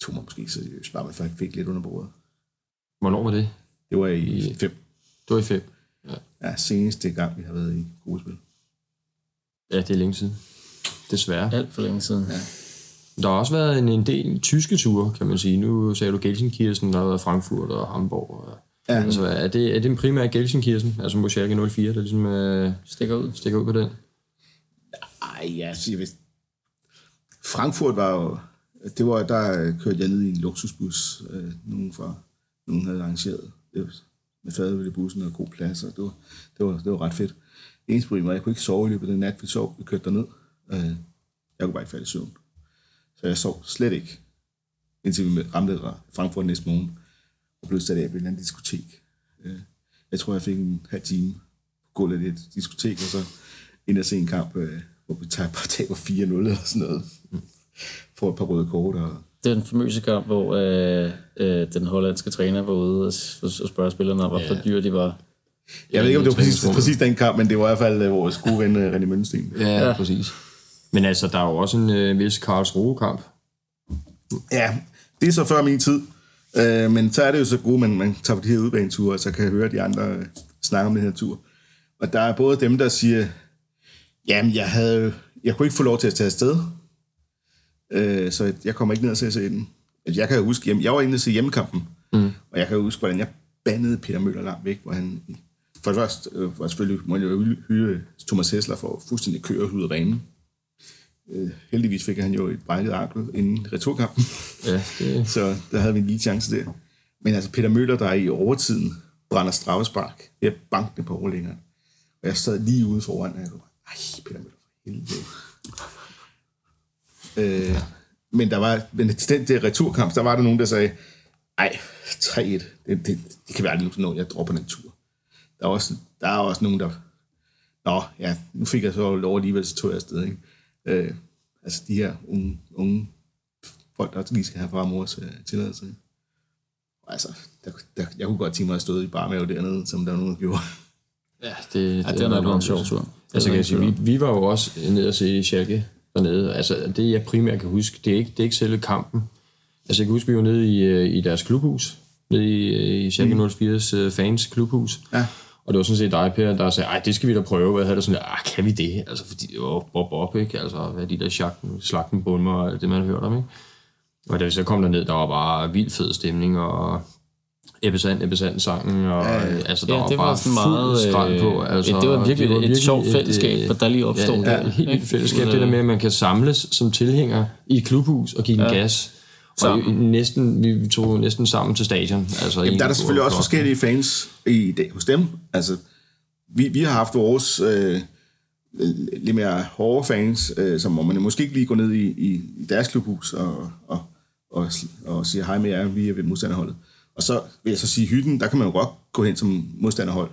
tog man måske seriøst, bare man fik lidt under bordet. Hvornår var det? Det var i fem. Det var i fem? Ja. ja, seneste gang, vi har været i gruppespil. Ja, det er længe siden. Desværre. Alt for længe siden. Ja. Der har også været en, en del tyske ture, kan man sige. Nu sagde du Gelsenkirchen, der har været Frankfurt og Hamburg. Og, ja. Altså, er det, er det en primær Gelsenkirchen, altså mod Schalke 04, der ligesom øh, stikker, ud. stikker ud på den? Ej, ja, så jeg ved, Frankfurt var jo, det var, der kørte jeg ned i en luksusbus, øh, nogen fra, nogen havde arrangeret det, med fadøl i bussen og god plads, og det var, det var, det var ret fedt. Eneste problem var, at jeg kunne ikke sove i løbet af den nat, vi sov, vi kørte derned. Øh, jeg kunne bare ikke falde i søvn. Så jeg sov slet ikke, indtil vi ramte Frankfurt næste morgen, og blev sat af på en anden diskotek. Øh, jeg tror, jeg fik en halv time på gulvet i det diskotek, og så ind og se en kamp, øh, hvor vi [laughs] taber 4-0 eller sådan noget. Får et par røde kort. Og... Det er den famøse kamp, hvor øh, øh, den hollandske træner var ude og, og spørge spillerne om, hvor ja. dyr de var. Jeg ved ikke, om det var præcis, præcis den kamp, men det var i hvert fald øh, vores gode ven øh, René Mønsten. Ja, ja, præcis. Men altså, der er jo også en øh, vis Karls kamp. Ja, det er så før min tid. Øh, men så er det jo så godt, at man, man tager på de her udbaneture, og så kan høre de andre øh, snakke om den her tur. Og der er både dem, der siger, jamen, jeg, havde, jeg kunne ikke få lov til at tage afsted, øh, så jeg kommer ikke ned og se den. Altså, jeg kan huske, jamen, jeg var inde og se hjemmekampen, mm. og jeg kan huske, hvordan jeg bandede Peter Møller langt væk, hvor han for det første øh, var selvfølgelig, må jeg jo hyre Thomas Hessler for fuldstændig køre ud af banen. Øh, heldigvis fik han jo et brækket ankel inden returkampen. Ja, det... [laughs] så der havde vi en lige chance der. Men altså Peter Møller, der i overtiden brænder straffespark ved at banke på overlængeren. Og jeg sad lige ude foran, og jeg kunne ej, Peter Møller, for helvede. Øh, men der var, men den der returkamp, der var der nogen, der sagde, ej, 3-1, det, det, det kan være aldrig noget, jeg dropper den tur. Der er også, der er også nogen, der, nå, ja, nu fik jeg så lov alligevel, så tog jeg afsted, ikke? Øh, altså de her unge, unge folk, der lige skal have far og mors uh, tilladelse. Altså, der, der, jeg kunne godt tænke mig at stå i barmave dernede, som der var nogen, der gjorde. Ja, det, ja, det, det er nok en sjov tur. Altså, kan jeg sige, vi, vi var jo også nede og se Schalke dernede. Altså, det jeg primært kan huske, det er ikke, det er ikke selve kampen. Altså, jeg kan huske, vi var nede i, øh, i deres klubhus, nede i, i Schalke 04's mm. fans klubhus. Ja. Og det var sådan set dig, Per, der sagde, ej, det skal vi da prøve. Og jeg havde da sådan, ah, kan vi det? Altså, fordi det var bob, bob, ikke? Altså, hvad de der slagten, slagten bundmer og det, man har hørt om, ikke? Og da vi så kom derned, der var bare vild fed stemning, og Ebbesand, Ebbesand sangen, og ja, altså, der ja, var det var bare sådan meget skrald på. Øh, altså, det var virkelig, det var virkelig et sjovt fællesskab, et, der lige opstod. Ja, ja, helt vildt fællesskab. Det der med, at man kan samles som tilhænger i et klubhus og give ja. en gas. Så næsten, vi tog næsten sammen til stadion. Altså Jamen, der er der selvfølgelig også forskellige fans i det, hos dem. Altså, vi, vi har haft vores øh, lidt mere hårde fans, øh, som hvor man måske ikke lige går ned i, i, i deres klubhus og, og, og, og siger hej med jer, vi er ved modstanderholdet. Og så vil jeg så sige, hytten, der kan man jo godt gå hen som modstanderhold,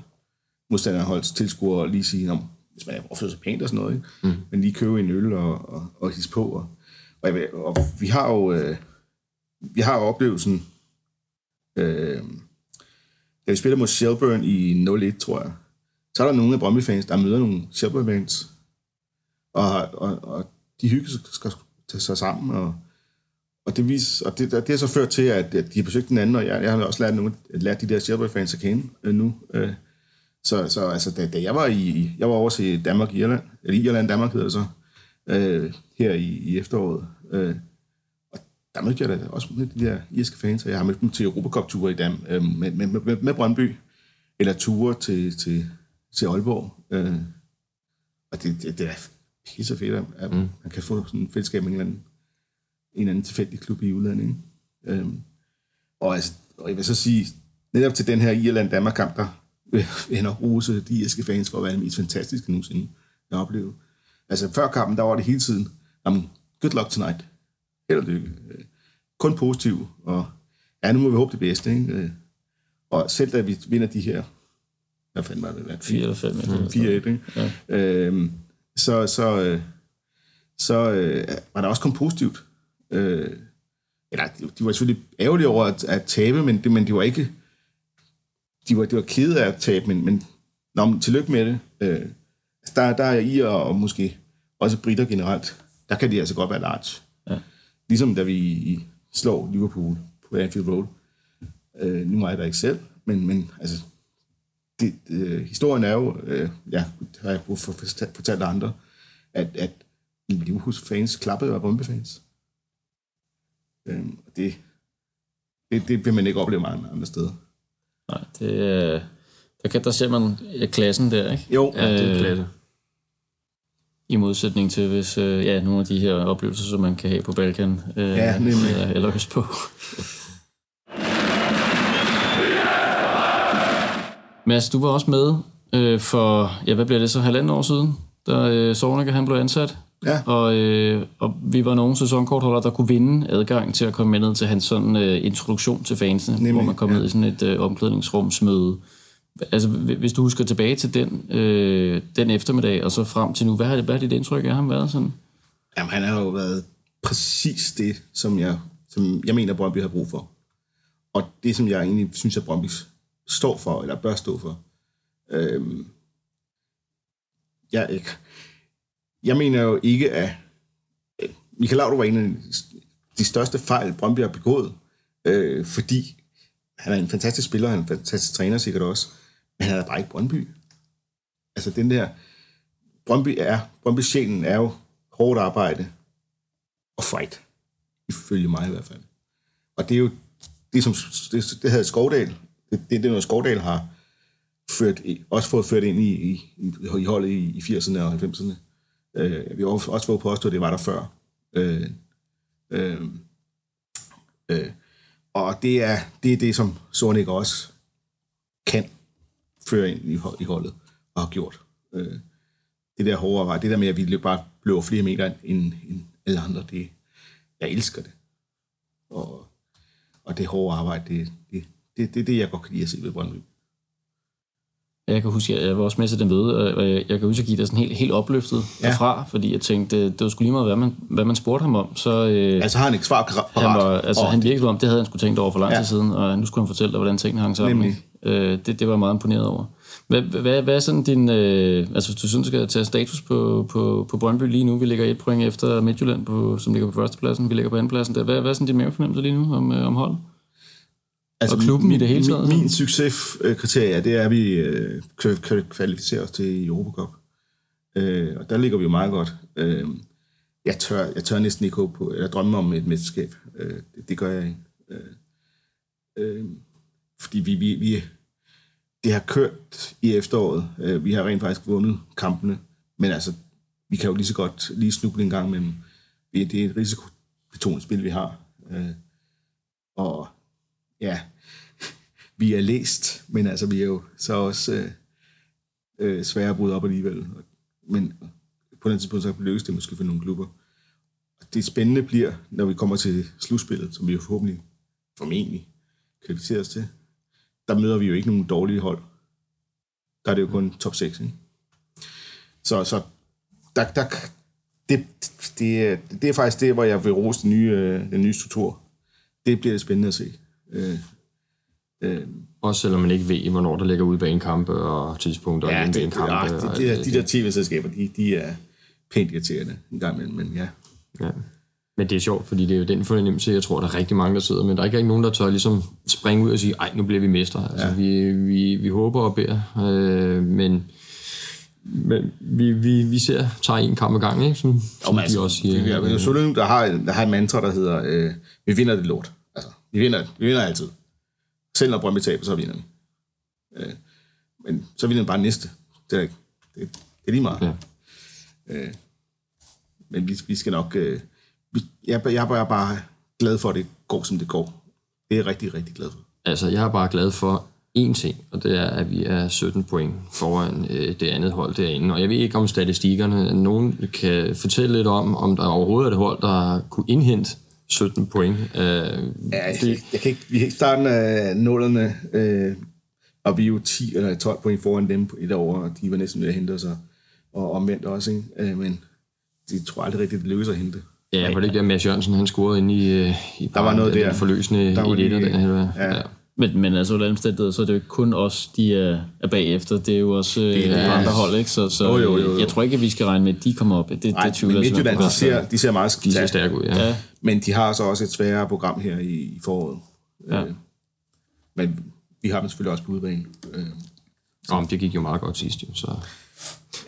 modstanderholds tilskuer og lige sige, hvis man opfører sig pænt og sådan noget, ikke? Mm. men lige købe en øl og, og, og hisse på. Og, og, jeg, og vi har jo øh, vi har jo oplevelsen, øh, da vi spiller mod Shelburne i 01, tror jeg, så er der nogle af Brøndby-fans, der møder nogle Shelburne-fans, og, og, og de hygger skal tage sig sammen, og, og det, vis, og det, det har så ført til, at, at de har besøgt den anden, og jeg, jeg har også lært, nogle, lært de der Shelburne-fans at kende øh, nu. Øh, så, så altså, da, da jeg var i, jeg var over til Danmark Irland, eller Irland Danmark hedder det så, øh, her i, i efteråret, øh, der mødte jeg da også med de der irske fans, og jeg har mødt dem til Europacup-ture i Dam, øh, med, med, med, med Brøndby, eller ture til, til, til Aalborg. Øh, og det, det, det er pisse fedt, at mm. man kan få sådan en fællesskab med en eller anden, en anden tilfældig klub i udlandet. Ikke? Øh, og, altså, og jeg vil så sige, netop til den her Irland-Danmark-kamp, der vil jeg rose de irske fans for at være det mest fantastiske nogensinde, jeg har oplevet. Altså før kampen, der var det hele tiden, good luck tonight held og lykke. Øh, kun positiv, og ja, nu må vi håbe det bedste. Ikke? Øh, og selv da vi vinder de her, hvad fanden var det? 4 eller 5. 4 ikke? Ja. Øhm, så, så, øh, så øh, var der også kun positivt. Øh, eller, de var selvfølgelig ærgerlige over at, at tabe, men, det, men de var ikke... De var, de var kede af at tabe, men, men nå, men tillykke med det. Øh, altså, der, der er I og, og måske også britter generelt, der kan de altså godt være large. Ja. Ligesom da vi slår Liverpool på Anfield Road. Øh, nu er jeg der ikke selv, men, men altså, det, øh, historien er jo, øh, ja, har jeg fortalt andre, at, at Liverpools fans klappede af Brøndby-fans. Øh, det, det, det vil man ikke opleve mange andre steder. Nej, det, øh, der, kan, der ser man klassen der, ikke? Jo, ja, det er klasse. I modsætning til hvis øh, ja, nogle af de her oplevelser, som man kan have på Balkan. Øh, ja, nemlig. Eller, eller Østpå. Mads, du var også med øh, for, ja, hvad bliver det så, halvanden år siden, da øh, Sorniger han blev ansat. Ja. Og, øh, og vi var nogle sæsonkortholdere, der kunne vinde adgang til at komme med ned til hans sådan, øh, introduktion til fansene, Nemlig, hvor man kom ja. ned i sådan et øh, omklædningsrumsmøde altså, hvis du husker tilbage til den, øh, den eftermiddag, og så frem til nu, hvad har, hvad har dit indtryk af ham været sådan? Jamen, han har jo været præcis det, som jeg, som jeg mener, Brøndby har brug for. Og det, som jeg egentlig synes, at Brøndby står for, eller bør stå for. Øhm, jeg, jeg mener jo ikke, at Michael Laudrup var en af de største fejl, Brøndby har begået, øh, fordi han er en fantastisk spiller, han er en fantastisk træner sikkert også. Men han er bare ikke Brøndby. Altså, den der, Brøndby er, Brøndby sjælen er jo hårdt arbejde og fight. Ifølge mig i hvert fald. Og det er jo, det, som, det, det havde Skovdal, det, det er det, noget Skovdal har ført, også fået ført ind i, i, i holdet i, i 80'erne og 90'erne. Øh, vi har også også fået at det var der før. Øh, øh, øh, og det er, det er det, som Sonic også kan føre ind i, i holdet, og har gjort. Øh, det der hårde arbejde, det der med, at vi bare løber flere meter end, end alle andre, det, jeg elsker det. Og, og det hårde arbejde, det, det, det, det er det, jeg godt kan lide at se ved Brøndby. Jeg kan huske, at jeg var også med til den møde, og jeg jeg kan huske at give dig sådan helt, helt opløftet Ja. ja. derfra, fordi jeg tænkte, det, det var sgu lige meget, hvad man, hvad man spurgte ham om. Så øh, Altså har han et svar parat. han, var, altså, og han virkede om, det havde han skulle tænkt over for lang Ja. tid siden, og nu skulle han fortælle dig, hvordan tingene hang sammen. Nemlig. ikke? Øh, det, det var jeg meget imponeret over. Hvad, hvad, hvad er sådan din... Øh, altså, hvis du synes, du skal tage status på, på, på Brøndby lige nu. Vi ligger et point efter Midtjylland, på, som ligger på førstepladsen. Vi ligger på andenpladsen. Der. Hvad, hvad er sådan din mavefornemmelse lige nu om, øh, om holdet? Altså, og klubben i det hele taget, Min, min succeskriterie, det er, at vi øh, kan, kan kvalificere os til Europa Cup. Øh, og der ligger vi jo meget godt. Øh, jeg, tør, jeg tør næsten ikke håbe på, eller drømme om et mesterskab. Øh, det, det gør jeg ikke. Øh, øh, fordi vi, vi, vi, det har kørt i efteråret. Øh, vi har rent faktisk vundet kampene. Men altså, vi kan jo lige så godt lige snuble en gang imellem. Det er et risikobetonet spil, vi har. Øh, og ja, vi er læst, men altså, vi er jo så også øh, øh, svære at bryde op alligevel. Men på den tidspunkt, så lykkes det måske for nogle klubber. Det spændende bliver, når vi kommer til slutspillet, som vi jo forhåbentlig formentlig kvalificerer os til. Der møder vi jo ikke nogen dårlige hold. Der er det jo kun top 6, ikke? Så, så der, der, det, det, er- det er faktisk det, hvor jeg vil rose den nye, øh, den nye struktur. Det bliver spændende at se. Øh, øh, Også selvom man ikke ved, hvornår der ligger ude bag en kampe og tidspunkter Ja, ja, det, en det, kampe. ja, og de, de, der, de der tv-selskaber, de, de er pænt irriterende en gang imellem, men ja. Ja. Men det er sjovt, fordi det er jo den fornemmelse, jeg tror, der er rigtig mange, der sidder, men der er ikke nogen, der tør ligesom springe ud og sige, ej, nu bliver vi mestre. Altså, ja. vi, vi, vi håber og beder, øh, men, men vi, vi, vi ser, tager en kamp ad gangen, ikke? Som, som men de også siger. Vi, vi, vi, Soløen, der har, der har et mantra, der hedder, øh, vi vinder det lort. Vi vinder, vi vinder altid. Selv når Brøndby taber, så vinder vi. Øh, men så vinder vi bare næste. Det er, det, det er lige meget. Ja. Øh, men vi, vi skal nok... Øh, vi, jeg, jeg er bare- bare glad for, at det går, som det går. Det er jeg rigtig, rigtig glad for. Altså, jeg er bare glad for én ting, og det er, at vi er 17 point foran øh, det andet hold derinde. Og jeg ved ikke om statistikkerne, nogen kan fortælle lidt om, om der overhovedet er et hold, der kunne indhente 17 point. Øh, Ja, det, jeg kan ikke, vi kan ikke starte af nullerne, øh, og vi er jo 10 eller 12 point foran dem et år, og de var næsten ved at hente sig, og omvendt også, ikke? Øh, men de tror aldrig rigtigt, det lykkes at hente. Ja, var det ikke der, Mads Jørgensen, han scorede inde i, øh, i Der var noget den der. forløsende Der var i det, den her. ja. Ja. Men, men altså, under omstændigheder, så er det jo ikke kun os, de er, er bagefter. Det er jo også øh, Det er- andre hold, ikke? Så, så Jo, jo, jo, jo. jeg tror ikke, at vi skal regne med, at de kommer op. Det, Nej, det tvivler men Midtjylland, de ser, de ser meget De ser stærke, ud, ja. Ja, men de har så også et sværere program her i, i foråret. Ja. Øh, men vi har dem selvfølgelig også på udebane. Øh, Om det gik jo meget godt sidst, jo, så...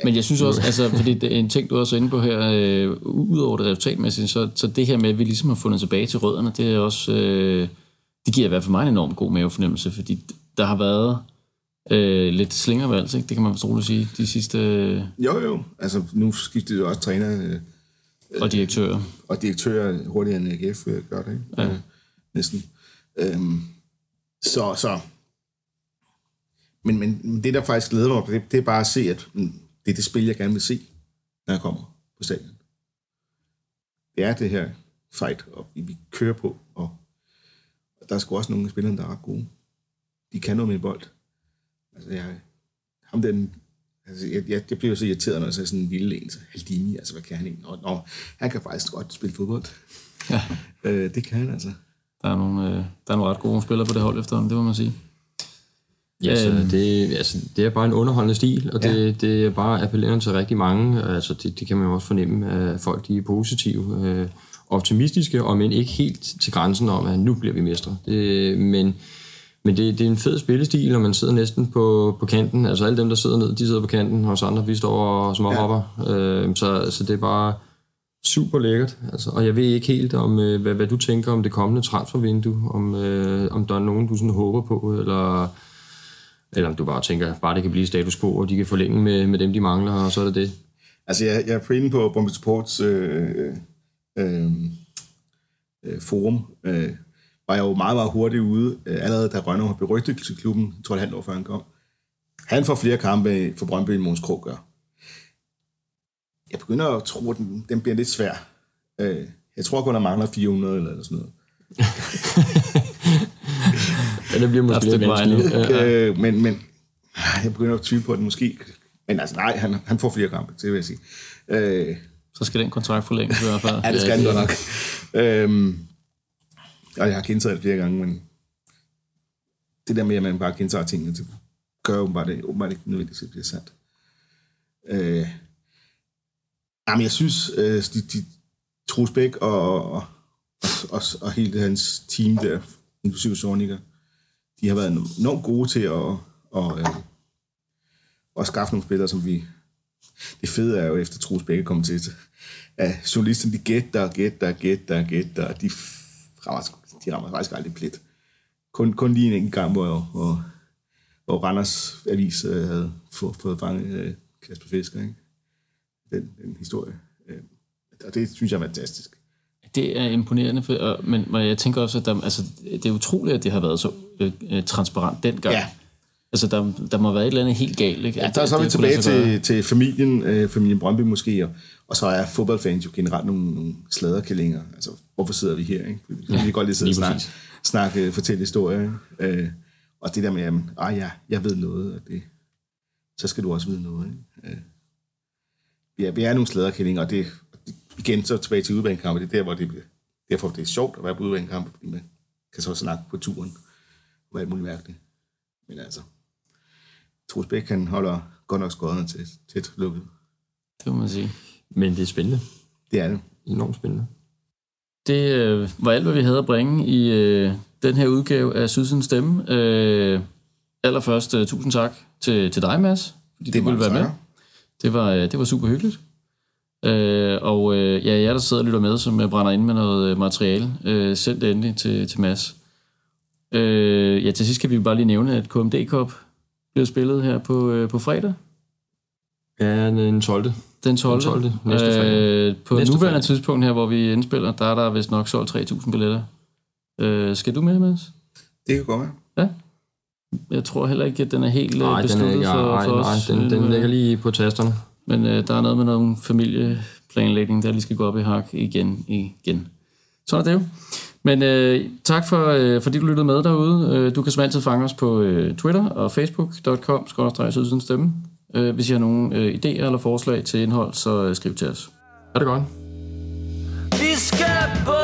Men jeg synes også, altså, fordi det er en ting, du er også inde på her, øh, udover det resultatmæssigt, så, så det her med, at vi ligesom har fundet tilbage til rødderne, det er også, øh, det giver i hvert fald mig en enorm god mavefornemmelse, fordi der har været øh, lidt slingervalg, ikke? det kan man vist roligt sige, de sidste, øh, jo, jo. Altså, nu skiftede jo også træner øh, og direktører. og direktør hurtigere end AGF øh, gør det, ikke? Ja. Øh, næsten. Øhm, så, så. Men, men det, der faktisk glæder mig, det, det er bare at se, at mm, det er det spil, jeg gerne vil se, når jeg kommer på stadion. Det er det her fight, og vi, vi kører på, og, der er sgu også nogle af spillerne, der er ret gode. De kan noget med bold. Altså, jeg, ham den, altså, jeg, jeg, jeg bliver så irriteret, når jeg ser sådan en lille en, så Haldini, altså, hvad kan han egentlig? Nå, nå, han kan faktisk godt spille fodbold. Ja. [laughs] Øh, det kan han altså. Der er, nogle, øh, der er nogle ret gode spillere på det hold efterhånden, det må man sige. Ja, så Øhm. det, altså, det er bare en underholdende stil, og det, Ja. det er bare appellerende til rigtig mange. Altså, det, det kan man jo også fornemme, at folk de er positive, øh, optimistiske, og men ikke helt til grænsen om, at nu bliver vi mestre. Det, men, Men det, det er en fed spillestil, og man sidder næsten på, på kanten. Altså alle dem, der sidder ned, de sidder på kanten, og os andre, vi står og småhopper. Ja. Øh, så, så det er bare super lækkert. Altså, og jeg ved ikke helt, om øh, hvad, hvad du tænker om det kommende transfervindue, om, øh, om der er nogen, du sådan håber på, eller, eller om du bare tænker, bare det kan blive status quo, og de kan forlænge med, med dem, de mangler, og så er det det. Altså, jeg, jeg er på inde på Bombay Sports øh, øh, øh, forum, øh, var jeg jo meget, meget hurtigt ude, øh, allerede da Rønner blev rygtet til klubben, jeg tror det halvt år før han kom. Han får flere kampe for Brøndby, end Måns Krog gør. Jeg begynder at tro, at den, den bliver lidt svær. Øh, jeg tror kun, der mangler 400 eller, eller sådan noget. [laughs] ja, det bliver måske lidt vanskeligt. Ja, ja. Øh, men, men jeg begynder at tvivle på, at den måske... Men altså nej, han, han får flere kampe, det vil jeg sige. Øh, så skal den kontrakt forlænges i hvert fald. ja, det skal den godt nok. øhm, og jeg har gentaget det flere gange, men det der med, at man bare gentager tingene, det gør jo bare det åbenbart ikke nødvendigvis, at det bliver sandt. Øh, jamen, jeg synes, øh, de, de Troels Bæk og, og, og, og hele hans team der, inklusive Sorniker, de har været enormt gode til at, og, øh, at skaffe nogle spillere, som vi... Det fede er jo, efter Troels Bæk er kommet til, at journalisterne, de gætter, gætter, gætter, gætter, og de rammer de rammer faktisk aldrig plet. Kun, kun lige en gang, hvor, hvor, hvor Randers Avis øh, havde fået, fået fanget øh, Kasper Fisker. Ikke? Den, den historie. Øh, og det synes jeg er fantastisk. Det er imponerende, for, og, men, men jeg tænker også, at der, altså, det er utroligt, at det har været så øh, øh transparent dengang. Ja. Altså, der, der må være et eller andet helt galt, ikke? Ja, der er så er vi tilbage til, til familien, øh, familien Brøndby måske, og, og så er fodboldfans jo generelt nogle, nogle sladerkællinger. Altså, hvorfor sidder vi her, ikke? Vi kan ja, godt lige sidde og snakke, snakke, fortælle historier, øh, og det der med, at ah, ja, jeg ved noget, og det, så skal du også vide noget, ikke? Øh, vi, er, vi er nogle sladerkællinger, og det, igen så tilbage til udbanekampe, det er der, hvor det bliver, derfor det er sjovt at være på udbanekampe, fordi man kan så snakke på turen, og alt muligt mærkeligt. Men altså, Troels Bæk, han holder godt nok skåderne til tæt lukket. Det må man sige. Men det er spændende. Det er det. Enormt spændende. Det øh, var alt, hvad vi havde at bringe i øh, den her udgave af Sydsens Stemme. Øh, allerførst, øh, tusind tak til, til dig, Mads, fordi det du ville være med. Det var, øh, det var super hyggeligt. Øh, og øh, ja, jeg der sidder og lytter med, som jeg brænder ind med noget øh, materiale, øh, send det endelig til, til Mads. Øh, ja, til sidst kan vi bare lige nævne, at KMD Cup bliver spillet her på, øh, på fredag. Ja, den 12. Den 12. Den 12. Næste fredag. Øh, på Næste nuværende fredag. tidspunkt her, hvor vi indspiller, der er der vist nok solgt 3.000 billetter. Øh, skal du med, Mads? Det kan godt være. Ja. Jeg tror heller ikke, at den er helt nej, besluttet den er ikke, for, nej, for os. Nej, den, den ligger lige på tasterne. Men øh, der er noget med nogle familieplanlægning, der lige skal gå op i hak igen, igen. Så er det jo. Men øh, tak for, øh, fordi du lyttede med derude. Øh, du kan som altid fange os på øh, Twitter og facebook.com stemme. Øh, hvis I har nogle øh, idéer eller forslag til indhold, så øh, skriv til os. Er det godt? Vi skal på